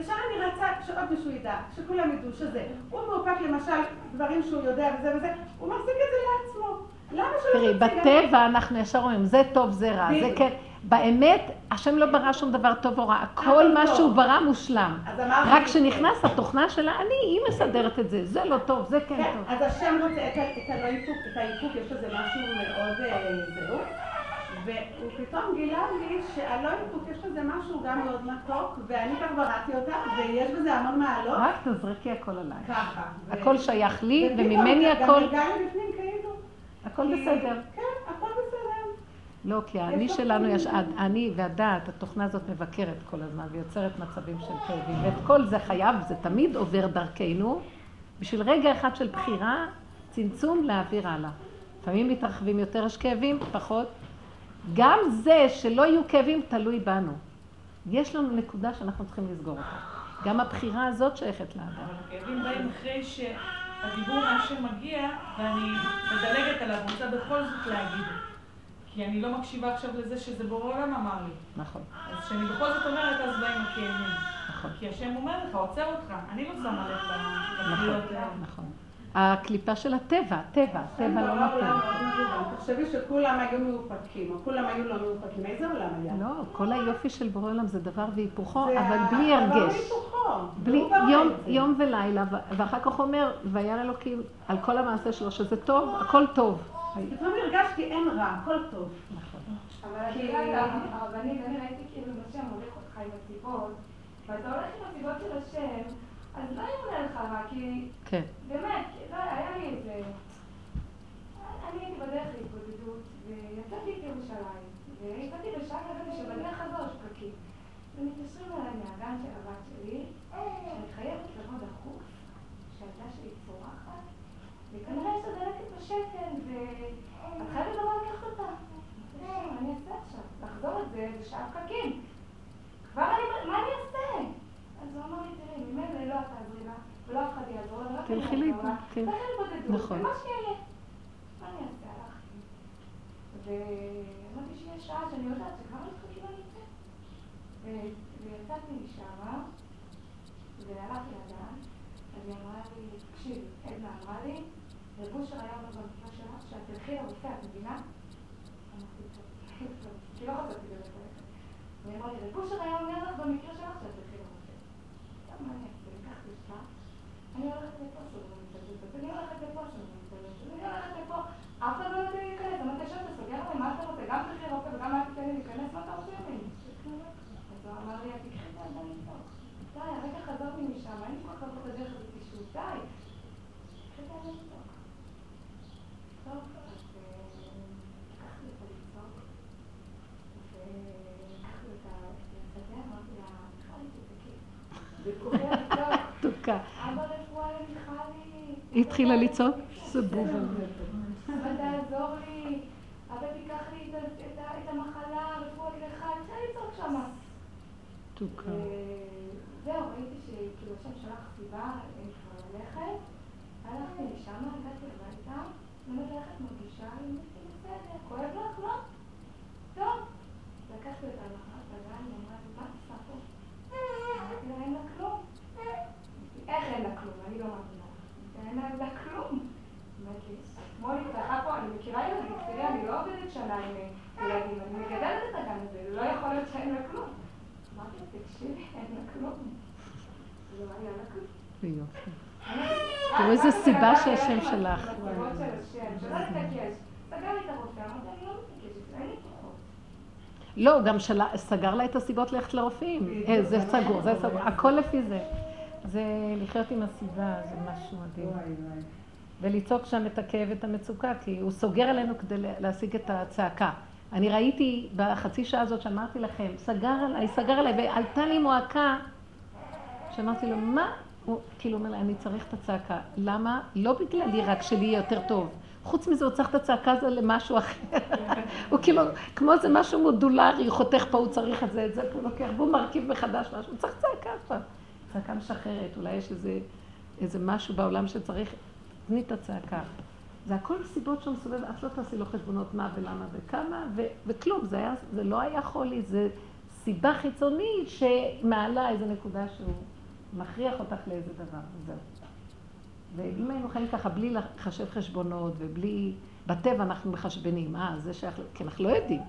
ישר אני רצה שעוד מישהו ידע, שכולם ידעו שזה. הוא מאופק למשל דברים שהוא יודע וזה וזה, הוא מחזיק את זה לעצמו. למה שלא תראי? בטבע אנחנו ישר אומרים, זה טוב, זה רע, זה. כן. באמת, השם לא ברא שום דבר טוב או רע, כל מה טוב. שהוא ברא מושלם. רק כשנכנס התוכנה של האני, היא מסדרת את זה, זה לא טוב, זה כן כן, טוב. אז השם רוצה את הלא איפוק, את האיפוק, יש לזה משהו מאוד אה, זהו. והוא פתאום גילה לי שהלא איפוק יש לזה משהו גם מאוד מתוק, ואני כך בראתי אותה, ויש בזה המון מעלות. רק תזרקי הכל עליי. ככה. הכל שייך לי, ופתאום וממני גם הכל, נרגע לי בפנים כאילו. הכל בסדר. כן, הכל בסדר. לא, כי האני שלנו יש. אני והדעת, התוכנה הזאת מבקרת כל הזמן ויוצרת מצבים של כאבים. ואת כל זה חייב, זה תמיד עובר דרכנו, בשביל רגע אחד של בחירה, צמצום להעביר הלאה. לפעמים מתרחבים יותר, יש כאבים, פחות. גם זה שלא יהיו כאבים תלוי בנו. יש לנו נקודה שאנחנו צריכים לסגור אותה. גם הבחירה הזאת שייכת לאדם. אבל הכאבים באים אחרי שהדיבור מהשם מגיע, ואני מדלגת עליו, רוצה בכל זאת להגיד. כי אני לא מקשיבה עכשיו לזה שזה בורא עולם אמר לי. נכון, אז כשאני בכל זאת אומרת, אז באים הכאבים. נכון, כי השם אומר לך, עוצר אותך. אני לא שמה לב נכון, לקריאות האלה. נכון. הקליפה של הטבע, טבע, טבע לא נותן. תחשבי שכולם היו מאופקים, או כולם היו לא מאופקים, איזה עולם היה? לא, כל היופי של בורא עולם זה דבר והיפוכו, אבל בלי אבל הרגש. היפוכו. בלי יום, ולילה, ואחר כך אומר, וירא אלוקים על כל המעשה שלו, שזה טוב, הכל טוב. לפעמים הרגשתי אין רע, הכל טוב. נכון. אבל את יודעת, הרבנית, אני ראיתי כאילו השם הולך אותך עם הסיבות, ואתה הולך עם הסיבות של השם, אז לא ימונה לך רע, כי כן, באמת, לא, היה לי איזה... אני הייתי בדרך להתבודדות, ויצאתי את ירושלים, ויצאתי בשעה כזאת שבדרך הזו יש פקקים. ומתקשרים אליי מהגן של הבת שלי, שאני חייבת לבוא דחוף, שהילדה שלי צורחת, וכנראה יש לה דלקת בשתן, ואת חייבת לבוא לקחת אותה. מה אני אעשה עכשיו? לחזור את זה בשעה פקקים. כבר אני, מה אני אעשה? תלכי יעזור לאיבוד, לה. כן. נכון. ומה שיהיה. מה אני אעשה? הלכתי. ואמרתי שיש שעה שאני יודעת אני אצא. ו- ויצאתי משם, והלכתי לגן, אז היא אמרה לי, תקשיבי, עדנה אמרה לי, רב אושר היה אומר במקרה שלך, שאת תלכי לרופא, את מבינה? אמרתי, "טוב, טוב", כי לא חשבתי ללכת. והיא אמרה לי, רב אושר היה אומר לך במקרה שלך שאת תלכי מה אני אני הולכת לפה סוגרים את הזאת, אני הולכת לפה סוגרים את הזאת, אני הולכת לפה, אף אחד לא יודע להיכנס, אמרתי, עכשיו אתה סוגר עליי, מה אתה רוצה? גם תלכי לרופא וגם אל תיתן לי להיכנס, מה אתה רוצה ממני? אז הוא אמר לי, תקחי את האדם איתו. די, הרגע חזרתי משם, אין לי כל כך את הדרך הזאת די. תקחי את האדם איתו. טוב, אז אה, לקחתי אותה לצעוק, ולקחתי אותה לשדה, אמרתי לה, מיכלי, תצעקי. וכוחי לצעוק, תוקה. אבא רפואה למיכלי. היא התחילה לצעוק? זה בובה. אבא תעזור לי, אבא תיקח לי את המחלה, רפואות לך, אפשר לצעוק שמה. תוקה. זהו, ראיתי שכאילו השם שלח סיבה, אין כבר ללכת. הלכתי לשם, הגעתי הביתה, באמת איך את מרגישה? היא אמרה לי, בסדר, כואב לך? לא? טוב. לקחתי אותה למחרת לגן, היא אמרה לי, מה את עושה פה? אמרתי לה, אין לה כלום. איך אין לה כלום? אני לא מאמינה. אין לה כלום. אמרת לי, אתמול היא צעקה פה, אני מכירה ילדים, תראי, אני לא עובדת שנה עם אה, ילדים, אני מגדלת את הגן הזה, לא יכול להיות שאין לה כלום. אמרתי לה, תקשיבי, אין לה כלום. היא אמרה לי, אין לה כלום. ויופי. תראו תראו איזה סיבה שהשם שלח. לא, גם. סגר לה את הסיבות ללכת לרופאים. אה, זה סגור, זה סגור, הכל לפי זה. זה לחיות עם הסיבה, זה משהו מדהים. ולצעוק שם את הכאב ואת המצוקה, כי הוא סוגר עלינו כדי להשיג את הצעקה. אני ראיתי בחצי שעה הזאת שאמרתי לכם, סגר עליי, סגר עליי, ועלתה לי מועקה, שאמרתי לו, מה? הוא כאילו אומר לי, אני צריך את הצעקה. למה? לא בגללי רק שלי יהיה יותר טוב. חוץ מזה, הוא צריך את הצעקה הזו למשהו אחר. הוא כאילו, כמו איזה משהו מודולרי, חותך פה, הוא צריך את זה, את זה, הוא לוקח, והוא מרכיב מחדש משהו, הוא צריך צעקה עכשיו. צעקה משחררת, אולי יש איזה, איזה משהו בעולם שצריך, תני את הצעקה. זה הכל סיבות שהוא מסובב, את לא תעשי לו חשבונות מה ולמה וכמה, ו- וכלום, זה, היה, זה לא היה חולי, זה סיבה חיצונית שמעלה איזו נקודה שהוא מכריח אותך לאיזה דבר, וזהו. ואם היינו חיים ככה בלי לחשב חשבונות ובלי... בטבע אנחנו מחשבנים, אה, זה שייך... כי אנחנו לא יודעים.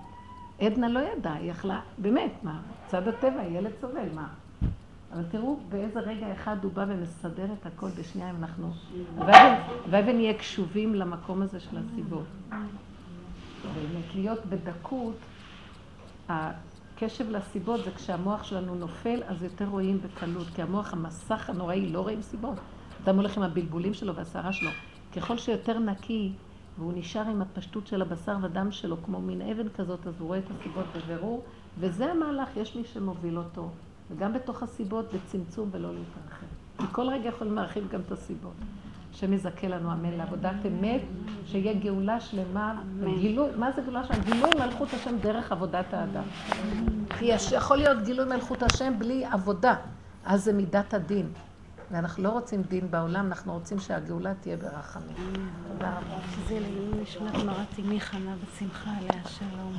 עדנה לא ידעה, היא יכלה, באמת, מה, צד הטבע, ילד סובל, מה? אבל תראו באיזה רגע אחד הוא בא ומסדר את הכל בשנייה אם אנחנו... והלוואי ונהיה קשובים למקום הזה של הסיבות. באמת, להיות בדקות, הקשב לסיבות זה כשהמוח שלנו נופל, אז יותר רואים בקלות, כי המוח, המסך הנוראי, לא רואים סיבות. אדם הולך עם הבלבולים שלו והסערה שלו. ככל שיותר נקי, והוא נשאר עם הפשטות של הבשר ודם שלו, כמו מין אבן כזאת, אז הוא רואה את הסיבות בבירור, וזה המהלך, יש מי שמוביל אותו. וגם בתוך הסיבות, בצמצום ולא להתרחב. כי כל רגע יכולים להרחיב גם את הסיבות. השם יזכה לנו אמן לעבודת אמת, שיהיה גאולה שלמה, גילוי, מה זה גאולה שלמה? גילוי מלכות השם דרך עבודת האדם. כי יש- יכול להיות גילוי מלכות השם בלי עבודה, אז זה מידת הדין. ואנחנו לא רוצים דין בעולם, אנחנו רוצים שהגאולה תהיה ברחמים. תודה רבה. שזה לעילוי נשמת מרת אמי חנה בשמחה עליה שלום.